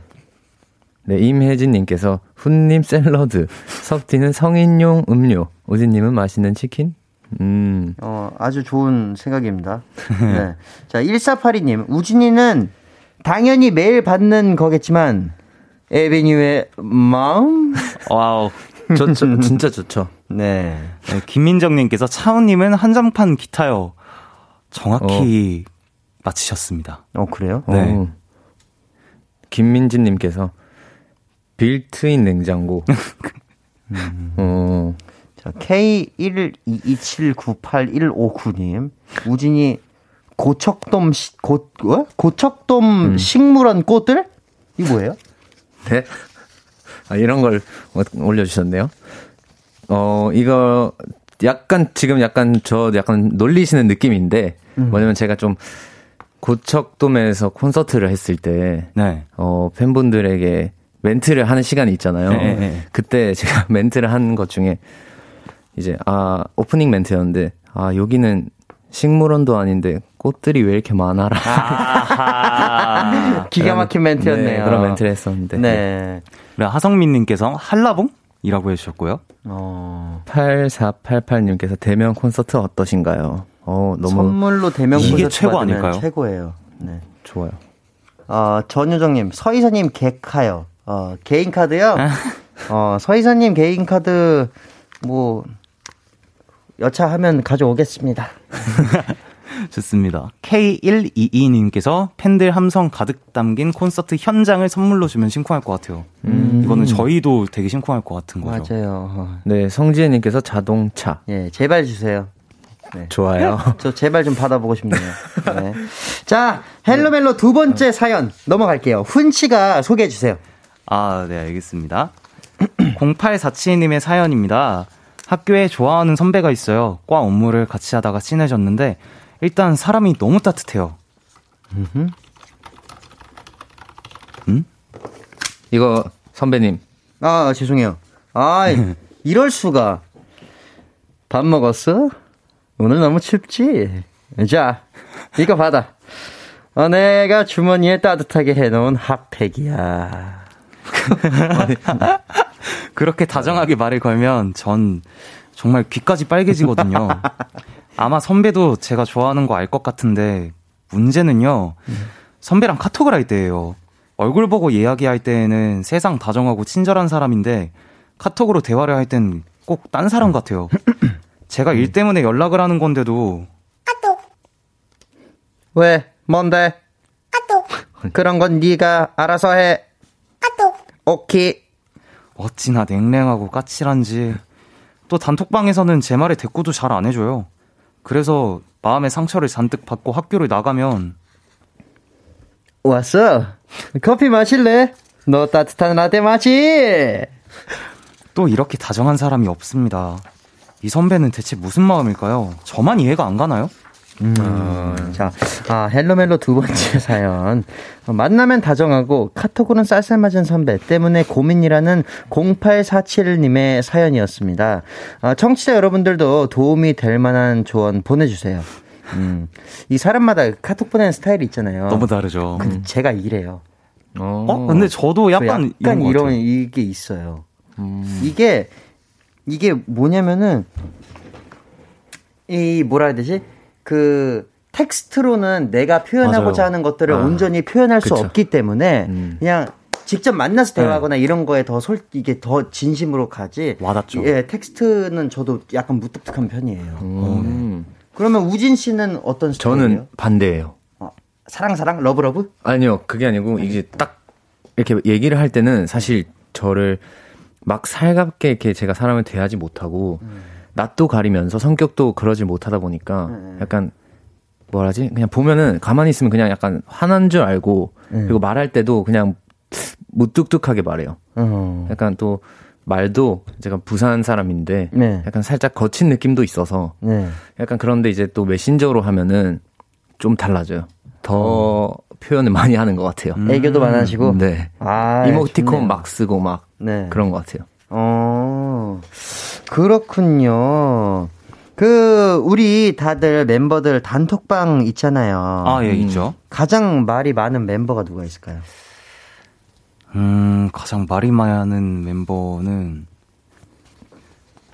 네, 임혜진님께서 훈님 샐러드, 섭디는 성인용 음료, 우진님은 맛있는 치킨. 음. 어, 아주 좋은 생각입니다. 네. *laughs* 자, 1482님, 우진이는 당연히 매일 받는 거겠지만, ABNEW의 마음? wow. 좋죠. 진짜 좋죠. 네. 네 김민정님께서 차훈님은 한정판 기타요. 정확히 어. 맞히셨습니다. 어, 그래요? 네. 어. 김민진님께서 빌트인 냉장고. 음. *laughs* 어. 자, K122798159님. 우진이 고척돔, 시, 고, 어? 고척돔 음. 식물원 꽃들? 이거 뭐예요? 네? 아, 이런 걸 올려주셨네요. 어, 이거 약간 지금 약간 저 약간 놀리시는 느낌인데 음. 뭐냐면 제가 좀 고척돔에서 콘서트를 했을 때, 네. 어, 팬분들에게 멘트를 하는 시간이 있잖아요. 네, 네. 그때 제가 *laughs* 멘트를 한 것 중에 이제, 아, 오프닝 멘트였는데, 아, 여기는 식물원도 아닌데 꽃들이 왜 이렇게 많아라. *laughs* 기가 막힌 멘트였네요. 네, 그런 멘트를 했었는데. 네. 네. 하성민님께서 한라봉? 이라고 해주셨고요. 어. 8488님께서 대면 콘서트 어떠신가요? 어, 너무 선물로 대면 이게 최고 아닐까요? 최고예요. 네. 좋아요. 어, 전유정님, 서이사님 객하요. 어, 개인 카드요? 어, 서이사님 개인 카드, 뭐, 여차하면 가져오겠습니다. *laughs* 좋습니다. K122님께서 팬들 함성 가득 담긴 콘서트 현장을 선물로 주면 심쿵할 것 같아요. 음. 이거는 저희도 되게 심쿵할 것 같은 거죠. 맞아요. 네, 성지혜님께서 자동차. 예, 제발 주세요. 네. 좋아요. *laughs* 저 제발 좀 받아보고 싶네요. 네. 자, 헬로멜로 두 번째 사연 넘어갈게요. 훈 씨가 소개해 주세요. 아, 네, 알겠습니다. *clears throat* 0847님의 사연입니다. 학교에 좋아하는 선배가 있어요. 과 업무를 같이 하다가 친해졌는데 일단 사람이 너무 따뜻해요. 음? 이거 선배님. 아, 죄송해요. 아, *laughs* 이럴 수가. 밥 먹었어? 오늘 너무 춥지? 자, 이거 받아. 어, 내가 주머니에 따뜻하게 해놓은 핫팩이야. *laughs* 그렇게 다정하게 말을 걸면 전 정말 귀까지 빨개지거든요. *laughs* 아마 선배도 제가 좋아하는 거 알 것 같은데 문제는요. 선배랑 카톡을 할 때예요. 얼굴 보고 이야기할 때에는 세상 다정하고 친절한 사람인데 카톡으로 대화를 할 땐 꼭 딴 사람 같아요. *clears throat* 제가 일 때문에 연락을 하는 건데도 카톡. 왜? 뭔데? 카톡. *laughs* 그런 건 네가 알아서 해. 카톡. 오케이. 어찌나 냉랭하고 까칠한지. 또 단톡방에서는 제 말에 대꾸도 잘 안 해줘요. 그래서 마음의 상처를 잔뜩 받고 학교를 나가면 왔어. 커피 마실래? 너 따뜻한 라떼 마시. 또 이렇게 다정한 사람이 없습니다. 이 선배는 대체 무슨 마음일까요? 저만 이해가 안 가나요? 음. 어, 자, 아, 헬로멜로 두 번째 *laughs* 사연. 어, 만나면 다정하고 카톡으로는 쌀쌀맞은 선배 때문에 고민이라는 0847님의 사연이었습니다. 아, 청취자 여러분들도 도움이 될 만한 조언 보내주세요. 음, 이 사람마다 카톡 보내는 스타일이 있잖아요. 너무 다르죠. 근 제가 이래요. 어, 어 근데 저도 약간, 약간 이런, 이런 이게 있어요. 음. 이게, 이게 뭐냐면은, 이, 뭐라 해야 되지? 그 텍스트로는 내가 표현하고자 맞아요. 하는 것들을 아, 온전히 표현할 그쵸. 수 없기 때문에 음. 그냥 직접 만나서 네. 대화하거나 네. 이런 거에 더 솔, 이게 더 진심으로 가지. 와닿죠. 예, 텍스트는 저도 약간 무뚝뚝한 편이에요. 음. 네. 그러면 우진 씨는 어떤 스타일이에요? 저는 반대예요. 어, 사랑 사랑 love love? 아니요, 그게 아니고 이게 딱 이렇게 얘기를 할 때는 사실 저를 막 살갑게 이렇게 제가 사람을 대하지 못하고 음. 낯도 가리면서 성격도 그러지 못하다 보니까 음. 약간 뭐라지? 그냥 보면은 가만히 있으면 그냥 약간 화난 줄 알고 음. 그리고 말할 때도 그냥 무뚝뚝하게 말해요. 어. 약간 또 말도 제가 부산 사람인데 네. 약간 살짝 거친 느낌도 있어서 네. 약간 그런데 이제 또 메신저로 하면은 좀 달라져요. 더 어. 표현을 많이 하는 것 같아요. 음. 애교도 많으시고. 네. 아, 이모티콘 좋네요. 막 쓰고 막 네. 그런 것 같아요. 어 그렇군요. 그 우리 다들 멤버들 단톡방 있잖아요. 아, 예, 있죠. 가장 말이 많은 멤버가 누가 있을까요? 음, 가장 말이 많은 멤버는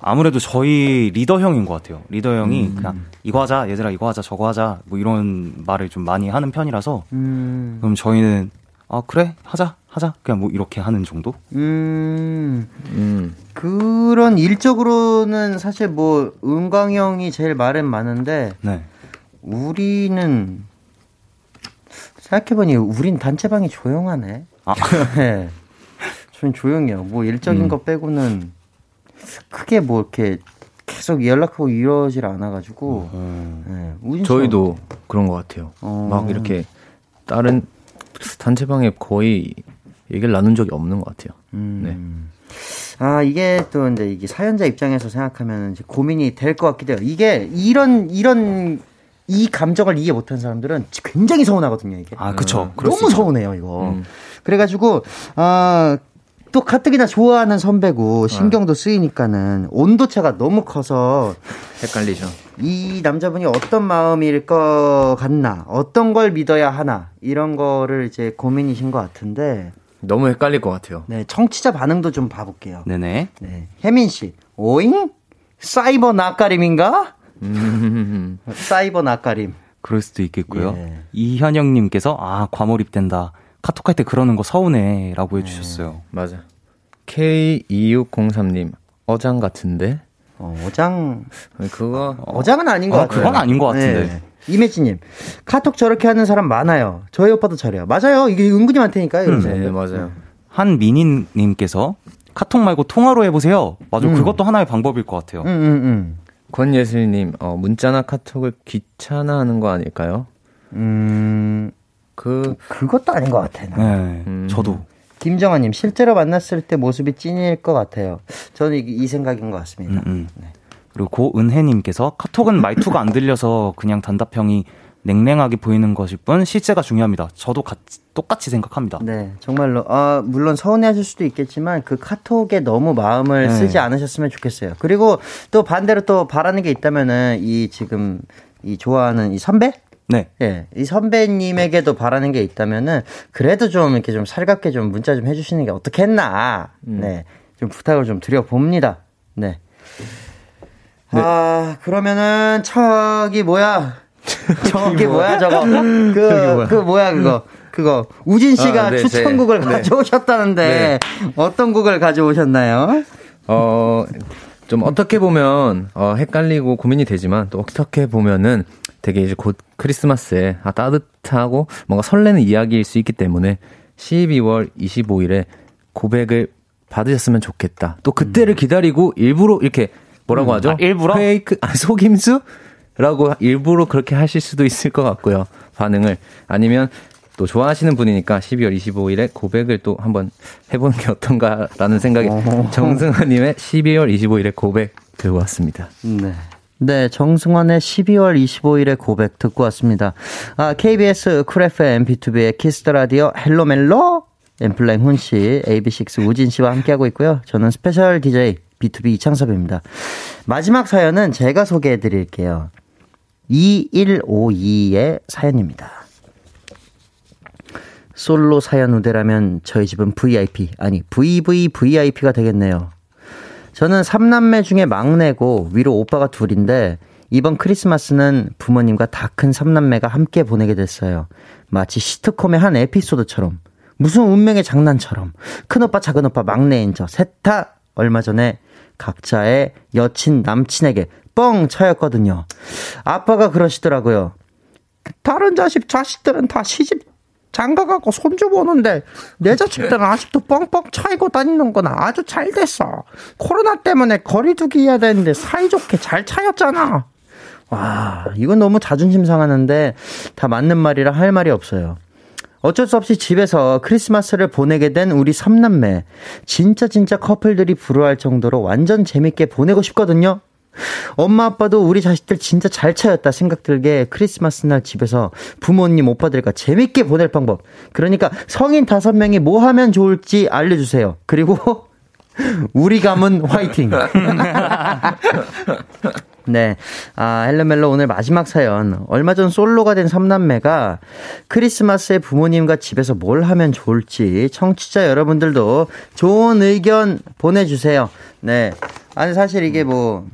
아무래도 저희 리더 형인 것 같아요. 리더 형이 음. 그냥 이거 하자, 얘들아 이거 하자, 저거 하자, 뭐 이런 말을 좀 많이 하는 편이라서 음. 그럼 저희는 아 그래 하자 하자 그냥 뭐 이렇게 하는 정도. 음. 음. 그런 일적으로는 사실 뭐 은광 형이 제일 말은 많은데 네. 우리는 생각해보니 우린 단체방이 조용하네. 아. *laughs* 네. 전 조용해요. 뭐 일적인 음. 거 빼고는 크게 뭐 이렇게 계속 연락하고 이러질 않아가지고. 어. 네. 저희도 그런 것 같아요. 어. 막 이렇게 다른 단체방에 거의 얘기를 나눈 적이 없는 것 같아요. 음. 네. 아, 이게 또 이제 이게 사연자 입장에서 생각하면 이제 고민이 될 것 같기도 해요. 이게 이런, 이런 이 감정을 이해 못한 사람들은 굉장히 서운하거든요, 이게. 아, 그쵸. 음, 너무 서운해요, 이거. 음. 그래가지고, 아, 또 가뜩이나 좋아하는 선배고 신경도 쓰이니까는 온도차가 너무 커서 헷갈리죠. 이 남자분이 어떤 마음일 것 같나, 어떤 걸 믿어야 하나 이런 거를 이제 고민이신 것 같은데 너무 헷갈릴 것 같아요. 네, 청취자 반응도 좀 봐볼게요. 네네. 네, 혜민 씨, 오잉? 사이버 낯가림인가? 음. 사이버 낯가림. 그럴 수도 있겠고요. 예. 이현영님께서 아 과몰입된다. 카톡할 때 그러는 거 서운해 라고 해주셨어요. 네. 맞아. K2603님 어장 같은데. 어, 어장 그거 어장은 아닌 것 어, 같아요. 그건 아닌 것 같은데. 네. 이매지님 카톡 저렇게 하는 사람 많아요. 저희 오빠도 저래요. 맞아요. 이게 은근히 많다니까요. 음, 네, 맞아요. 한민희님께서 카톡 말고 통화로 해보세요. 맞아, 음. 그것도 하나의 방법일 것 같아요. 음, 음, 음. 권예슬님, 어, 문자나 카톡을 귀찮아하는 거 아닐까요? 음, 그 그것도 아닌 것 같아요. 네, 음. 저도. 김정아님, 실제로 만났을 때 모습이 찐일 것 같아요. 저는 이, 이 생각인 것 같습니다. 음, 음. 네. 그리고 고은혜님께서 카톡은 말투가 안 들려서 그냥 단답형이 냉랭하게 보이는 것일 뿐 실제가 중요합니다. 저도 같이, 똑같이 생각합니다. 네, 정말로 아, 물론 서운해하실 수도 있겠지만 그 카톡에 너무 마음을 네. 쓰지 않으셨으면 좋겠어요. 그리고 또 반대로 또 바라는 게 있다면은 이 지금 이 좋아하는 이 선배 네. 예. 이 선배님에게도 바라는 게 있다면은 그래도 좀 이렇게 좀 살갑게 좀 문자 좀 해주시는 게 어떻겠나. 음. 네. 좀 부탁을 좀 드려봅니다. 네. 네. 아, 그러면은 저기 뭐야? *laughs* 저기 뭐야 저거? *laughs* 그, 뭐야? 그 뭐야 그거? 그거 우진 씨가 아, 네, 추천곡을 네. 가져오셨다는데 네. 어떤 곡을 가져오셨나요? 어, 좀 어떻게 보면 어, 헷갈리고 고민이 되지만 또 어떻게 보면은 되게 이제 곧 크리스마스에 아, 따뜻하고 뭔가 설레는 이야기일 수 있기 때문에 12월 25일에 고백을 받으셨으면 좋겠다. 또 그때를 음. 기다리고 일부러 이렇게 뭐라고 음. 하죠? 아, 일부러? 페이크, 아, 속임수? 라고 일부러 그렇게 하실 수도 있을 것 같고요. 반응을. 아니면 또 좋아하시는 분이니까 12월 25일에 고백을 또 한번 해보는 게 어떤가라는 생각에 정승환님의 12월 25일에 고백 들고 왔습니다. 네. 네, 정승환의 12월 25일의 고백 듣고 왔습니다. 아, KBS 쿨 FM B2B의 키스터 라디오 헬로멜로 N.Flying 훈 씨, AB6IX 우진 씨와 함께하고 있고요. 저는 special DJ BTOB 이창섭입니다. 마지막 사연은 제가 소개해 드릴게요. 2152의 사연입니다. 솔로 사연 우대라면 저희 집은 VIP, 아니 VVVIP가 되겠네요. 저는 3남매 중에 막내고 위로 오빠가 둘인데 이번 크리스마스는 부모님과 다큰 삼남매가 함께 보내게 됐어요. 마치 시트콤의 한 에피소드처럼. 무슨 운명의 장난처럼. 큰오빠, 작은오빠, 막내인 저, 셋다 얼마 전에 각자의 여친, 남친에게 뻥 차였거든요. 아빠가 그러시더라고요. 다른 자식, 자식들은 다 시집 장가가고 손주 보는데 내 자식들은 아직도 뻥뻥 차이고 다니는 건 아주 잘 됐어. 코로나 때문에 거리두기 해야 되는데 사이좋게 잘 차였잖아. 와, 이건 너무 자존심 상하는데 다 맞는 말이라 할 말이 없어요. 어쩔 수 없이 집에서 크리스마스를 보내게 된 우리 삼남매. 진짜 진짜 커플들이 부러워할 정도로 완전 재밌게 보내고 싶거든요. 엄마 아빠도 우리 자식들 진짜 잘 차였다 생각 들게 크리스마스 날 집에서 부모님 오빠들과 재밌게 보낼 방법. 그러니까 성인 다섯 명이 뭐 하면 좋을지 알려주세요. 그리고 *laughs* 우리 감은 화이팅. *laughs* 네. 아, 헬로멜로 오늘 마지막 사연. 얼마 전 솔로가 된 삼남매가 크리스마스에 부모님과 집에서 뭘 하면 좋을지 청취자 여러분들도 좋은 의견 보내주세요. 네. 아니, 사실 이게 뭐,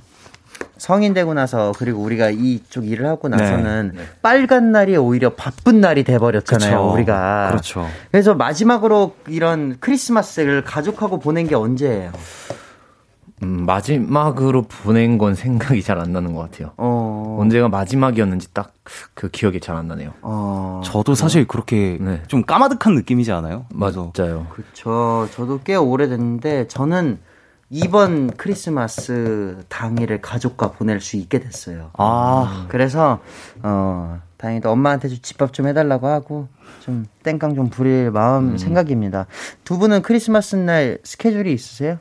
성인 되고 나서 그리고 우리가 이쪽 일을 하고 네. 나서는 네. 빨간 날이 오히려 바쁜 날이 돼 버렸잖아요 그쵸. 우리가 그렇죠. 그래서 마지막으로 이런 크리스마스를 가족하고 보낸 게 언제예요? 음, 마지막으로 보낸 건 생각이 잘 안 나는 것 같아요. 어... 언제가 마지막이었는지 딱 그 기억이 잘 안 나네요. 어... 저도 사실 그렇게 네. 좀 까마득한 느낌이지 않아요? 맞아요. 그렇죠. 저도 꽤 오래됐는데 저는 이번 크리스마스 당일을 가족과 보낼 수 있게 됐어요. 아. 그래서, 어, 다행히도 엄마한테 좀 집밥 좀 해달라고 하고, 좀 땡깡 좀 부릴 마음 음. 생각입니다. 두 분은 크리스마스 날 스케줄이 있으세요?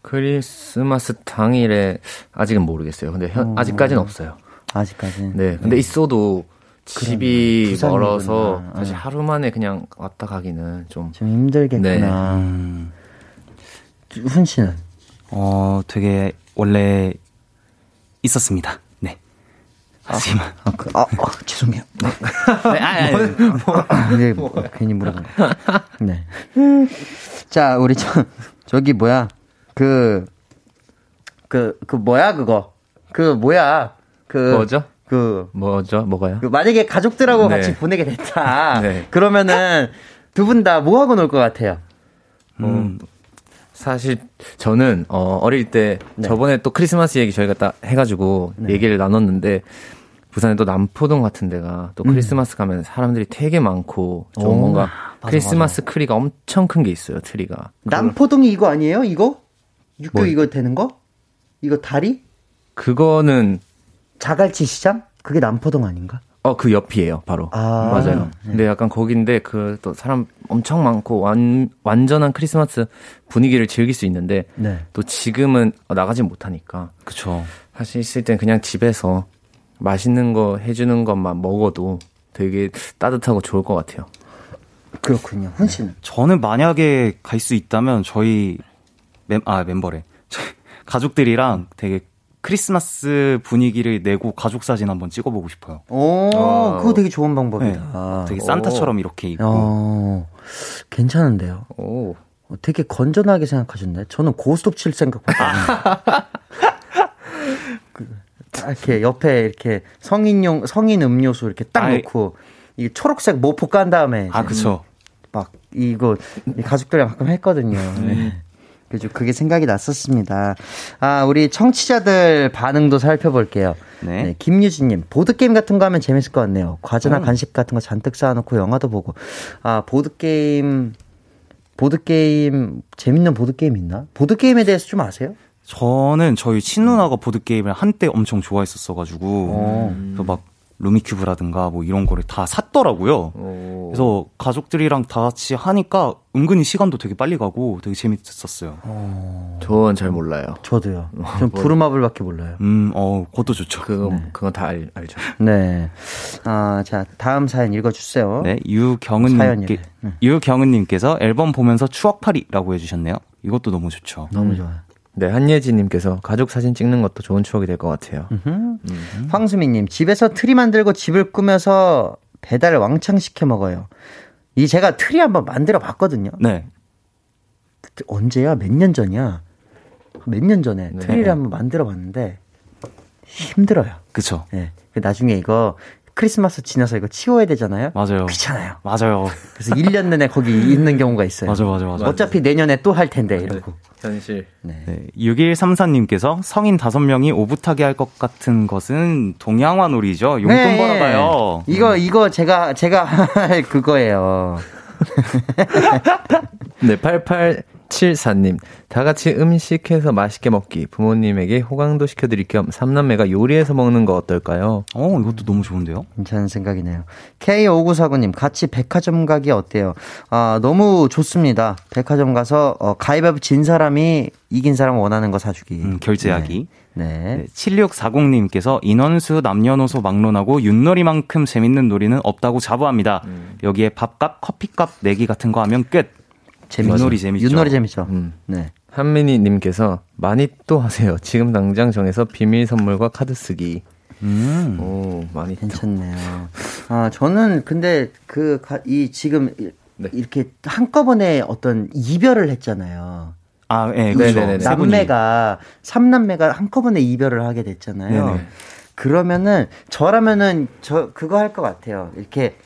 크리스마스 당일에 아직은 모르겠어요. 근데 현, 어. 아직까지는 없어요. 아직까지는? 네. 근데 네. 있어도 집이 멀어서 사실 네. 하루 만에 그냥 왔다 가기는 좀. 좀 힘들겠구나. 네. 음. 훈 씨는? 어, 되게 원래 있었습니다. 네. 하지만 아, 아, 그, 아, 아 죄송해요. 네. 네, 아, 아, 뭐, 네, 뭐, 괜히 물어본 거. 네. 자, 우리 저 저기 뭐야? 그 그, 그, 뭐야, 그거? 그, 뭐야? 그. 뭐죠? 그. 뭐죠? 뭐가요? 그 만약에 가족들하고 네. 같이 보내게 됐다. 네. 그러면은 두 분 다 뭐 하고 놀 것 같아요? 음, 사실 저는 어 어릴 때 네. 저번에 또 크리스마스 얘기 저희가 딱 해가지고 네. 얘기를 나눴는데 부산에 또 남포동 같은 데가 또 음. 크리스마스 가면 사람들이 되게 많고 좀 오, 뭔가 맞아, 크리스마스 맞아. 크리가 엄청 큰 게 있어요 트리가 남포동이 이거 아니에요 이거 육교 뭐, 이거 되는 거 이거 다리 그거는 자갈치 시장 그게 남포동 아닌가 어, 그 옆이에요, 바로. 아, 맞아요. 네. 근데 약간 거긴데 그 또 사람 엄청 많고 완, 완전한 크리스마스 분위기를 즐길 수 있는데 네. 또 지금은 나가지 못하니까. 그쵸. 사실 있을 땐 그냥 집에서 맛있는 거 해주는 것만 먹어도 되게 따뜻하고 좋을 것 같아요. 그렇군요. 훈 씨는? 저는 만약에 갈 수 있다면 저희 멤, 아, 멤버래. *laughs* 가족들이랑 되게 크리스마스 분위기를 내고 가족 사진 한번 찍어보고 싶어요. 오, 어. 그거 되게 좋은 방법이다. 네, 아. 되게 산타처럼 오. 이렇게 입고. 어, 괜찮은데요. 오. 어, 되게 건전하게 생각하셨네. 저는 고스톱 칠 생각했거든요. *laughs* 그, 이렇게 옆에 이렇게 성인용 성인 음료수 이렇게 딱 아이. 놓고 이 초록색 모포 깐 다음에 아 그쵸. 막 이거 가족들이랑 가끔 했거든요. 네. 음. 그죠. 그게 생각이 났었습니다. 아, 우리 청취자들 반응도 살펴볼게요. 네. 네 김유진님, 보드게임 같은 거 하면 재밌을 것 같네요. 과자나 음. 간식 같은 거 잔뜩 쌓아놓고 영화도 보고. 아, 보드게임, 보드게임, 재밌는 보드게임 있나? 보드게임에 대해서 좀 아세요? 저는 저희 친누나가 보드게임을 한때 엄청 좋아했었어가지고, 어. 그래서 막 루미큐브라든가 뭐 이런 거를 다 샀더라고요. 오. 그래서 가족들이랑 다 같이 하니까 은근히 시간도 되게 빨리 가고 되게 재밌었어요. 어. 저는 잘 몰라요. 저도요. 전 뭐. 부루마블밖에 몰라요. 음, 어, 그것도 좋죠. 그거, 네. 그건 다 알, 알죠. 네. 아, 자, 다음 사연 읽어주세요. 네, 유경은님께, 네. 유경은님께서 앨범 보면서 추억팔이라고 해주셨네요. 이것도 너무 좋죠. 너무 좋아요. 네, 한예진님께서 가족 사진 찍는 것도 좋은 추억이 될 것 같아요. 음. 황수민님, 집에서 트리 만들고 집을 꾸며서 배달 왕창 시켜 먹어요. 이 제가 트리 한번 만들어 봤거든요. 네. 언제야? 몇 년 전이야? 몇 년 전에 네. 트리를 한번 만들어 봤는데 힘들어요. 그쵸. 네. 나중에 이거 크리스마스 지나서 이거 치워야 되잖아요. 맞아요. 귀찮아요. 맞아요. 그래서 1년 내내 거기 있는 경우가 있어요. 맞아, 맞아, 맞아. 어차피 내년에 또 할 텐데, 이러고. 현실. 네. 네. 6134님께서 성인 5명이 오붓하게 할 것 같은 것은 동양화 놀이죠. 용돈 네. 벌어가요. 이거, 이거 제가, 제가 *laughs* 할 그거예요. *laughs* 네, 88 74님, 다 같이 음식해서 맛있게 먹기. 부모님에게 호강도 시켜드릴 겸 삼남매가 요리해서 먹는 거 어떨까요? 어, 이것도 너무 좋은데요? 괜찮은 생각이네요. K5949님, 같이 백화점 가기 어때요? 아, 너무 좋습니다. 백화점 가서, 어, 가위바위보 진 사람이 이긴 사람 원하는 거 사주기. 음, 결제하기. 네. 네. 네. 7640님께서 인원수 남녀노소 막론하고 윷놀이만큼 재밌는 놀이는 없다고 자부합니다. 음. 여기에 밥값, 커피값 내기 같은 거 하면 끝. 윷놀이 재밌죠. 윷놀이 재밌죠. 음. 네. 한민희님께서 많이 또 하세요. 지금 당장 정해서 비밀 선물과 카드 쓰기. 음. 오, 많이 괜찮네요. 아, 저는 근데 그, 이 지금 네. 이렇게 한꺼번에 어떤 이별을 했잖아요. 아, 예, 네, 그렇죠. 남매가, 삼남매가 한꺼번에 이별을 하게 됐잖아요. 네네. 그러면은, 저라면은, 저, 그거 할 것 같아요. 이렇게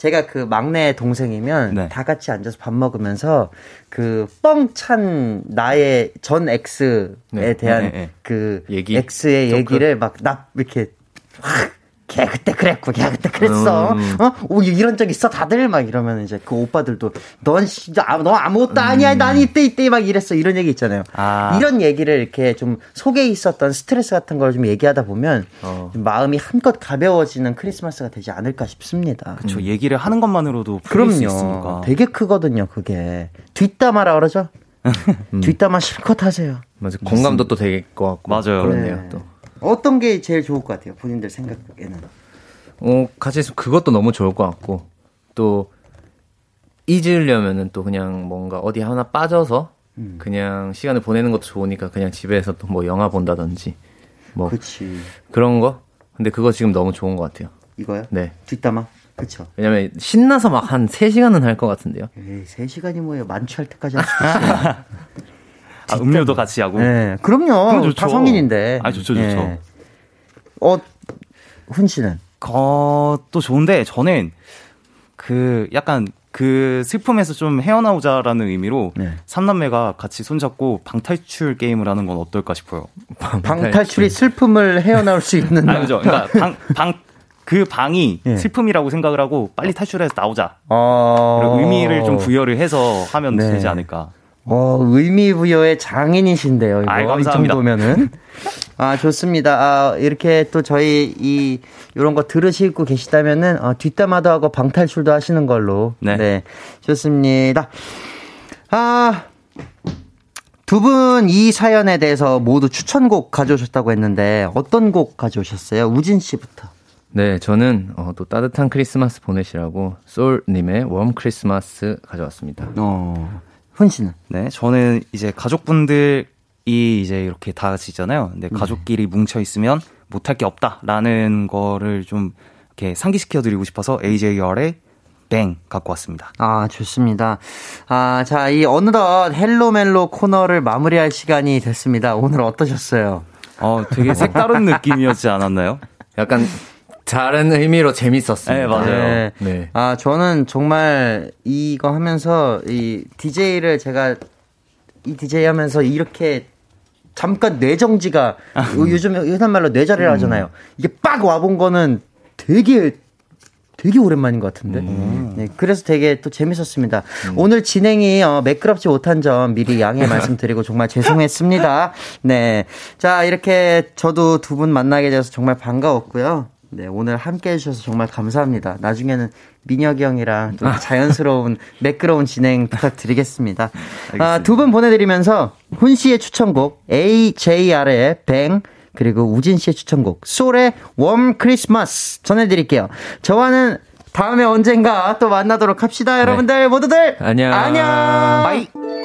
제가 그 막내 동생이면 네. 다 같이 앉아서 밥 먹으면서 그 뻥 찬 나의 전 X에 네. 대한 네, 네. 그 얘기? X의 얘기를 막나 이렇게 확 걔 그때 그랬고, 걔 그때 그랬어. 음. 어? 오, 이런 적 있어, 다들? 막 이러면 이제 그 오빠들도, 넌 진짜, 아, 너 아무것도 아니야. 음. 난 이때, 이때 막 이랬어. 이런 얘기 있잖아요. 아. 이런 얘기를 이렇게 좀 속에 있었던 스트레스 같은 걸 좀 얘기하다 보면, 어. 마음이 한껏 가벼워지는 크리스마스가 되지 않을까 싶습니다. 그렇죠. 음. 얘기를 하는 것만으로도 그럼요. 수 있으니까. 되게 크거든요, 그게. 뒷담화라 그러죠? *laughs* 음. 뒷담화 실컷 하세요. 맞아. 공감도 또 되게 것 같고. 맞아요. 그렇네요, 네. 또. 어떤 게 제일 좋을 것 같아요? 본인들 생각에는. 어, 같이 있으면 그것도 너무 좋을 것 같고, 또, 잊으려면은 또 그냥 뭔가 어디 하나 빠져서, 음. 그냥 시간을 보내는 것도 좋으니까 그냥 집에서 또 뭐 영화 본다든지, 뭐. 그치. 그런 거? 근데 그거 지금 너무 좋은 것 같아요. 이거요? 네. 뒷담화? 그쵸. 왜냐면 신나서 막 한 3시간은 할 것 같은데요. 에이, 3시간이 뭐예요? 만취할 때까지 할수 있어요. *laughs* 아, 음료도 같이 하고. 네, 그럼요. 다 성인인데. 아, 좋죠, 좋죠. 네. 어, 훈 씨는? 그것도 좋은데, 저는 그 약간 그 슬픔에서 좀 헤어나오자라는 의미로 네. 삼남매가 같이 손잡고 방탈출 게임을 하는 건 어떨까 싶어요. 방탈출 이 슬픔을 헤어나올 수 있는. *laughs* 아, 그죠. 그러니까 *laughs* 방, 방, 그 방이 네. 슬픔이라고 생각을 하고 빨리 탈출해서 나오자. 어... 의미를 좀 부여를 해서 하면 네. 되지 않을까. 어, 의미 부여의 장인이신데요. 이거. 아이, 감사합니다. 이 정도면은. *laughs* 아, 좋습니다. 아, 이렇게 또 저희 이, 요런 거 들으시고 계시다면은, 어, 뒷담화도 하고 방탈출도 하시는 걸로. 네. 네. 좋습니다. 아, 두 분 이 사연에 대해서 모두 추천곡 가져오셨다고 했는데, 어떤 곡 가져오셨어요? 우진 씨부터. 네, 저는 어, 또 따뜻한 크리스마스 보내시라고 솔님의 웜 크리스마스 가져왔습니다. 어. 훈 씨는? 네, 저는 이제 가족분들이 이제 이렇게 다 같이 있잖아요. 근데 네. 가족끼리 뭉쳐 있으면 못할 게 없다라는 거를 좀 이렇게 상기시켜 드리고 싶어서 AJR의 뱅 갖고 왔습니다. 아, 좋습니다. 아, 자, 이 어느덧 헬로멜로 코너를 마무리할 시간이 됐습니다. 오늘 어떠셨어요? 어, 되게 색다른 느낌이었지 않았나요? 약간 다른 의미로 재밌었어요. 네, 맞아요. 네. 네. 아, 저는 정말 이거 하면서 이 DJ를 제가 이 DJ 하면서 이렇게 잠깐 뇌정지가 아. 요즘 흔한 말로 뇌절이라 음. 하잖아요. 이게 빡 와본 거는 되게 되게 오랜만인 것 같은데. 음. 네, 그래서 되게 또 재밌었습니다. 음. 오늘 진행이 어, 매끄럽지 못한 점 미리 양해 말씀드리고 정말 죄송했습니다. 네. 자, 이렇게 저도 두 분 만나게 돼서 정말 반가웠고요. 네, 오늘 함께 해주셔서 정말 감사합니다. 나중에는 민혁이 형이랑 또 자연스러운, *laughs* 매끄러운 진행 부탁드리겠습니다. 아, 두 분 보내드리면서 훈 씨의 추천곡 AJR의 Bang, 그리고 우진 씨의 추천곡 SOLE의 Warm Christmas 전해드릴게요. 저와는 다음에 언젠가 또 만나도록 합시다. 네. 여러분들 모두들 안녕. 안녕. Bye.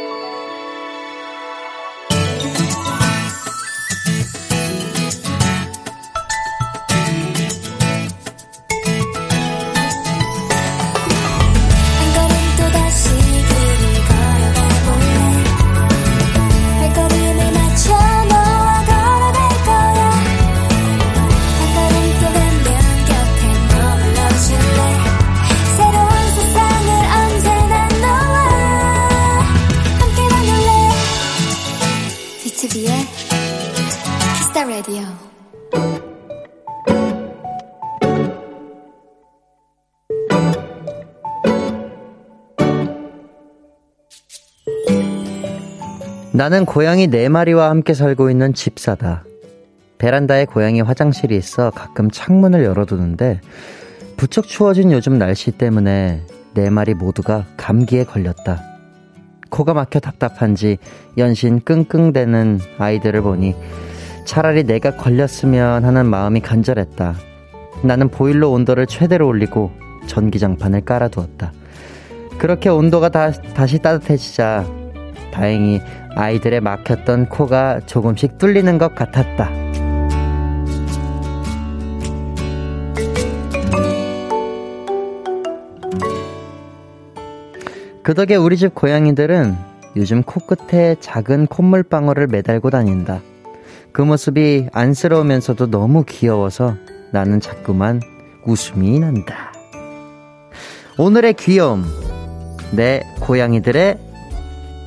나는 고양이 네 마리와 함께 살고 있는 집사다. 베란다에 고양이 화장실이 있어 가끔 창문을 열어두는데 부쩍 추워진 요즘 날씨 때문에 네 마리 모두가 감기에 걸렸다. 코가 막혀 답답한지 연신 끙끙대는 아이들을 보니 차라리 내가 걸렸으면 하는 마음이 간절했다. 나는 보일러 온도를 최대로 올리고 전기장판을 깔아두었다. 그렇게 온도가 다, 다시 따뜻해지자 다행히 아이들의 막혔던 코가 조금씩 뚫리는 것 같았다. 그 덕에 우리 집 고양이들은 요즘 코끝에 작은 콧물방울을 매달고 다닌다. 그 모습이 안쓰러우면서도 너무 귀여워서 나는 자꾸만 웃음이 난다. 오늘의 귀여움. 내 고양이들의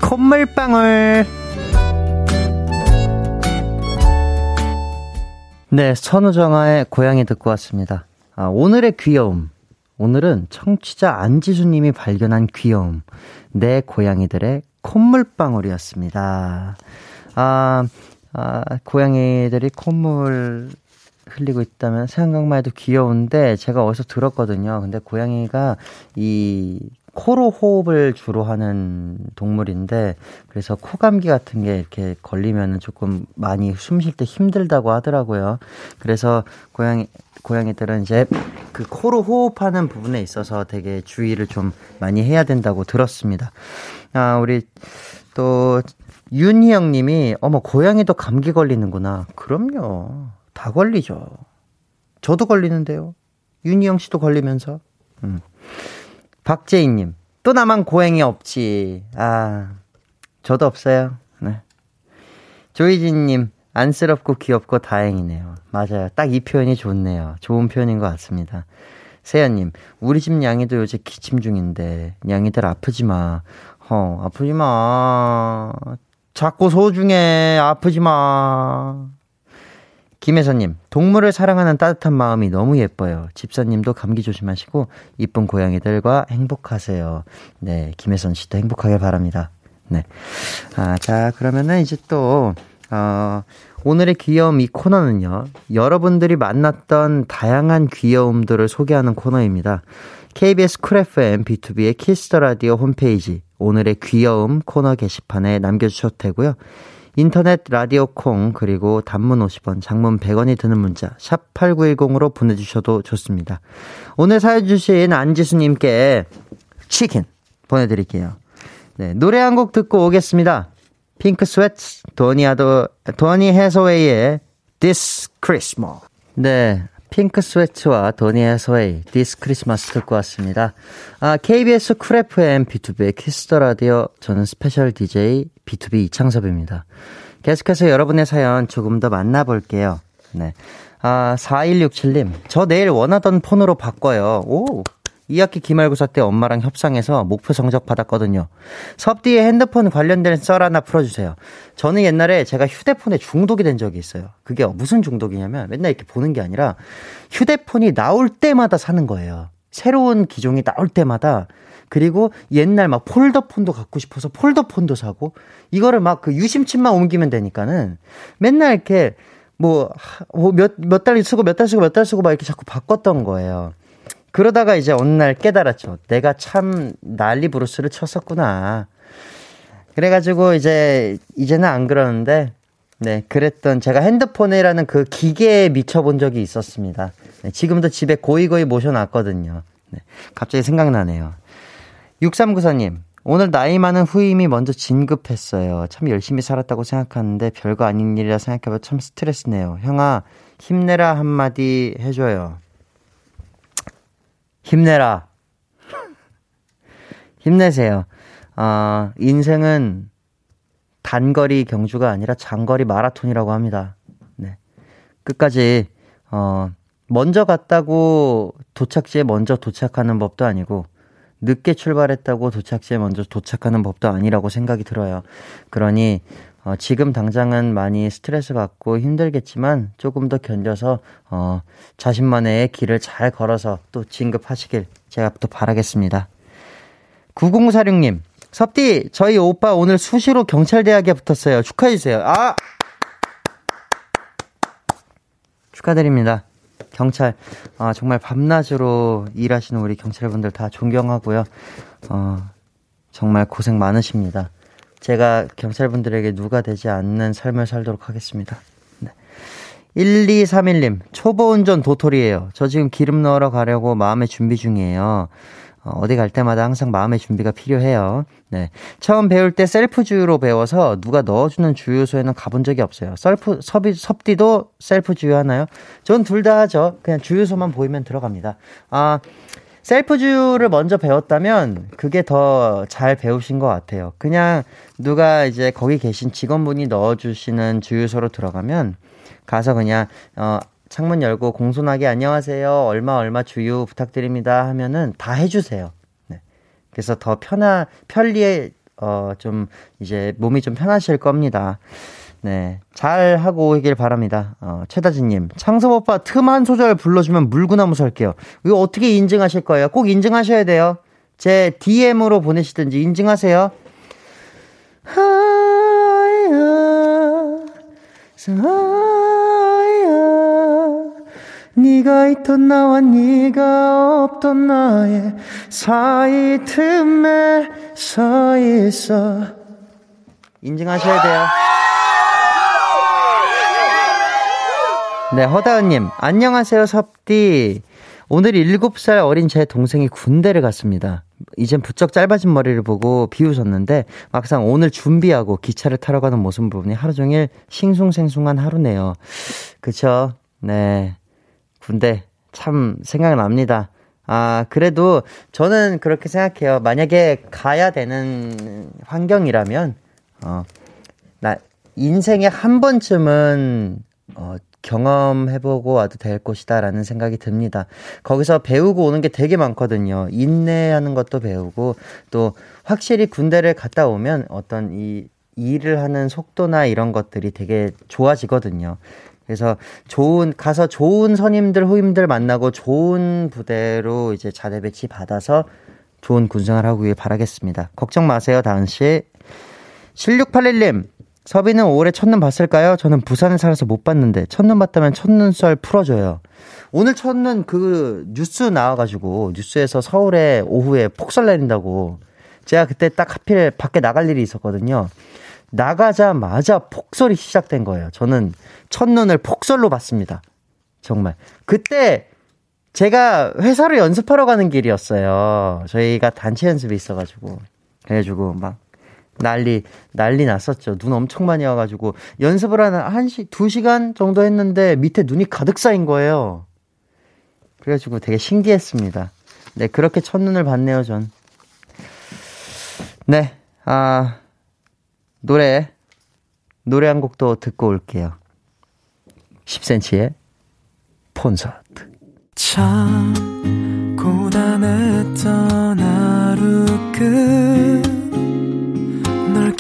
콧물방울. 네, 선우정아의 고양이 듣고 왔습니다. 아, 오늘의 귀여움. 오늘은 청취자 안지수님이 발견한 귀여움. 내 고양이들의 콧물방울이었습니다. 아, 아, 고양이들이 콧물 흘리고 있다면 생각만 해도 귀여운데 제가 어디서 들었거든요. 근데 고양이가 이 코로 호흡을 주로 하는 동물인데 그래서 코 감기 같은 게 이렇게 걸리면 조금 많이 숨 쉴 때 힘들다고 하더라고요. 그래서 고양이 고양이들은 이제 그 코로 호흡하는 부분에 있어서 되게 주의를 좀 많이 해야 된다고 들었습니다. 아, 우리 또 윤희영 님이 어머 고양이도 감기 걸리는구나. 그럼요. 다 걸리죠. 저도 걸리는데요. 윤희영 씨도 걸리면서. 음. 박재희님, 또 나만 고행이 없지. 아, 저도 없어요. 네. 조이진님, 안쓰럽고 귀엽고 다행이네요. 맞아요. 딱 이 표현이 좋네요. 좋은 표현인 것 같습니다. 세연님, 우리 집 냥이도 요새 기침 중인데, 냥이들 아프지 마. 어, 아프지 마. 자꾸 소중해. 아프지 마. 김혜선님, 동물을 사랑하는 따뜻한 마음이 너무 예뻐요. 집사님도 감기 조심하시고, 이쁜 고양이들과 행복하세요. 네, 김혜선 씨도 행복하길 바랍니다. 네. 아, 자, 그러면은 이제 또, 어, 오늘의 귀여움 이 코너는요, 여러분들이 만났던 다양한 귀여움들을 소개하는 코너입니다. KBS 쿨 FM B2B의 키스터 라디오 홈페이지, 오늘의 귀여움 코너 게시판에 남겨주셔도 되고요. 인터넷 라디오 콩 그리고 단문 50원, 장문 100원이 드는 문자 샵 8910으로 보내 주셔도 좋습니다. 오늘 사연 주신 안지수 님께 치킨 보내 드릴게요. 네, 노래 한 곡 듣고 오겠습니다. Pink Sweats 도니아도 Donny Hathaway의 This Christmas. 네, Pink Sweats와 Donny Hathaway This Christmas 듣고 왔습니다. 아, KBS 쿨 FM B2B의 키스터 라디오 저는 special DJ BTOB 이창섭입니다. 계속해서 여러분의 사연 조금 더 만나볼게요. 네. 아, 4167님. 저 내일 원하던 폰으로 바꿔요. 오! 2학기 기말고사 때 엄마랑 협상해서 목표 성적 받았거든요. 섭디의 핸드폰 관련된 썰 하나 풀어주세요. 저는 옛날에 제가 휴대폰에 중독이 된 적이 있어요. 그게 무슨 중독이냐면 맨날 이렇게 보는 게 아니라 휴대폰이 나올 때마다 사는 거예요. 새로운 기종이 나올 때마다 그리고 옛날 막 폴더폰도 갖고 싶어서 폴더폰도 사고 이거를 막 그 유심칩만 옮기면 되니까는 맨날 이렇게 뭐 몇몇 달 쓰고 몇 달 쓰고 몇 달 쓰고 막 이렇게 자꾸 바꿨던 거예요. 그러다가 이제 어느 날 깨달았죠. 내가 참 난리 브루스를 쳤었구나. 그래가지고 이제 이제는 안 그러는데 네 그랬던 제가 핸드폰이라는 그 기계에 미쳐본 적이 있었습니다. 네, 지금도 집에 고이고이 모셔놨거든요. 네, 갑자기 생각나네요. 6394님, 오늘 나이 많은 후임이 먼저 진급했어요. 참 열심히 살았다고 생각하는데 별거 아닌 일이라 생각해봐 참 스트레스네요. 형아, 힘내라 한마디 해줘요. 힘내라. 힘내세요. 어, 인생은 단거리 경주가 아니라 장거리 마라톤이라고 합니다. 네. 끝까지, 어, 먼저 갔다고 도착지에 먼저 도착하는 법도 아니고, 늦게 출발했다고 도착지에 먼저 도착하는 법도 아니라고 생각이 들어요. 그러니, 어, 지금 당장은 많이 스트레스 받고 힘들겠지만 조금 더 견뎌서 어, 자신만의 길을 잘 걸어서 또 진급하시길 제가 또 바라겠습니다. 9046님, 섭디, 저희 오빠 오늘 수시로 경찰대학에 붙었어요. 축하해주세요. 아! 축하드립니다. 경찰, 아, 정말 밤낮으로 일하시는 우리 경찰분들 다 존경하고요. 어, 정말 고생 많으십니다. 제가 경찰분들에게 누가 되지 않는 삶을 살도록 하겠습니다. 네. 1231님, 초보 운전 도토리예요. 저 지금 기름 넣으러 가려고 마음의 준비 중이에요. 어, 어디 갈 때마다 항상 마음의 준비가 필요해요. 네. 처음 배울 때 셀프 주유로 배워서 누가 넣어주는 주유소에는 가본 적이 없어요. 셀프, 섭이, 섭디도 셀프 주유 하나요? 전 둘 다 하죠. 그냥 주유소만 보이면 들어갑니다. 아, 셀프 주유를 먼저 배웠다면 그게 더 잘 배우신 것 같아요. 그냥 누가 이제 거기 계신 직원분이 넣어주시는 주유소로 들어가면 가서 그냥, 어, 창문 열고 공손하게 안녕하세요. 얼마 얼마 주유 부탁드립니다 하면은 다 해주세요. 네. 그래서 더 편하 편리해 어 좀 이제 몸이 좀 편하실 겁니다. 네. 잘 하고 오길 바랍니다. 어, 최다진님. 창섭 오빠 틈 한 소절 불러주면 물구나무 설게요. 이거 어떻게 인증하실 거예요? 꼭 인증하셔야 돼요. 제 DM으로 보내시든지 인증하세요. 네가 있던 나와 네가 없던 나의 사이 틈에 서 있어 인증하셔야 돼요 네 허다은님 안녕하세요 섭디. 오늘 7살 어린 제 동생이 군대를 갔습니다. 이젠 부쩍 짧아진 머리를 보고 비웃었는데 막상 오늘 준비하고 기차를 타러 가는 모습을 보니 하루 종일 싱숭생숭한 하루네요. 그쵸? 네. 군대 참 생각납니다. 아, 그래도 저는 그렇게 생각해요. 만약에 가야 되는 환경이라면, 어, 나, 인생에 한 번쯤은, 어, 경험해보고 와도 될 곳이다라는 생각이 듭니다. 거기서 배우고 오는 게 되게 많거든요. 인내하는 것도 배우고, 또 확실히 군대를 갔다 오면 어떤 이 일을 하는 속도나 이런 것들이 되게 좋아지거든요. 그래서 좋은 가서 좋은 선임들 후임들 만나고 좋은 부대로 이제 자대 배치 받아서 좋은 군생활 하고 바라겠습니다. 걱정 마세요, 다은 씨. 7681님, 서비는 올해 첫눈 봤을까요? 저는 부산에 살아서 못 봤는데 첫눈 봤다면 첫눈 썰 풀어줘요. 오늘 첫눈 그 뉴스 나와가지고 뉴스에서 서울에 오후에 폭설 내린다고 제가 그때 딱 하필 밖에 나갈 일이 있었거든요. 나가자마자 폭설이 시작된 거예요. 저는 첫눈을 폭설로 봤습니다. 정말. 그때 제가 회사로 연습하러 가는 길이었어요. 저희가 단체 연습이 있어가지고. 그래가지고 막 난리, 난리 났었죠. 눈 엄청 많이 와가지고. 연습을 한 1시, 2시간 정도 했는데 밑에 눈이 가득 쌓인 거예요. 그래가지고 되게 신기했습니다. 네, 그렇게 첫눈을 봤네요, 전. 네, 아, 노래, 노래 한 곡도 듣고 올게요. 10cm의 콘서트. 참, 고단했던 하루 끝널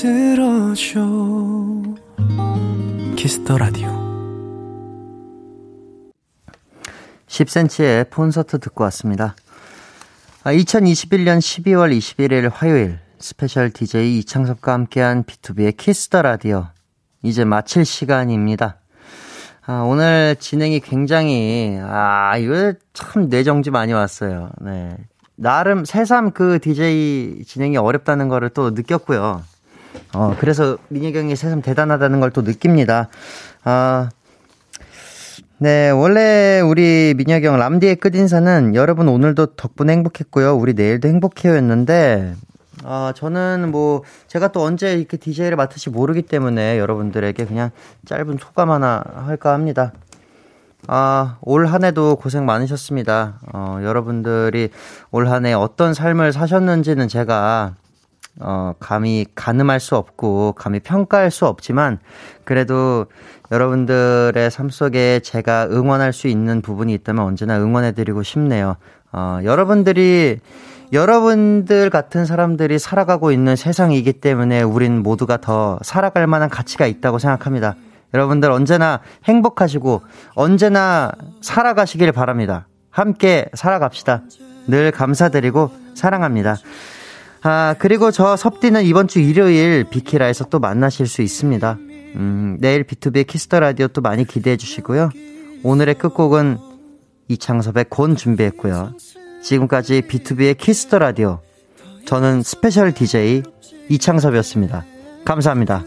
들어줘 Kiss the Radio 10cm의 콘서트 듣고 왔습니다. 2021년 12월 21일 화요일 special DJ 이창섭과 함께한 B2B의 키스터 라디오 이제 마칠 시간입니다. 아, 오늘 진행이 굉장히, 아, 이거 참 뇌정지 많이 왔어요. 네. 나름 새삼 그 DJ 진행이 어렵다는 거를 또 느꼈고요. 어, 그래서 형이 새삼 대단하다는 걸 또 느낍니다. 아, 네, 원래 우리 민혁이 형 람디의 끝인사는 여러분 오늘도 덕분에 행복했고요. 우리 내일도 행복해요였는데, 아, 저는 뭐, 제가 또 언제 이렇게 DJ를 맡을지 모르기 때문에 여러분들에게 그냥 짧은 소감 하나 할까 합니다. 아, 올 한 해도 고생 많으셨습니다. 어, 여러분들이 올 한 해 어떤 삶을 사셨는지는 제가, 어, 감히 가늠할 수 없고, 감히 평가할 수 없지만, 그래도 여러분들의 삶 속에 제가 응원할 수 있는 부분이 있다면 언제나 응원해드리고 싶네요. 어, 여러분들이 여러분들 같은 사람들이 살아가고 있는 세상이기 때문에 우린 모두가 더 살아갈 만한 가치가 있다고 생각합니다. 여러분들 언제나 행복하시고 언제나 살아가시길 바랍니다. 함께 살아갑시다. 늘 감사드리고 사랑합니다. 아, 그리고 저 섭디는 이번 주 일요일 비키라에서 또 만나실 수 있습니다. 음, 내일 B2B의 키스터 라디오 또 많이 기대해 주시고요. 오늘의 끝곡은 이창섭의 Gone 준비했고요. 지금까지 B2B의 키스터 라디오. 저는 special DJ 이창섭이었습니다. 감사합니다.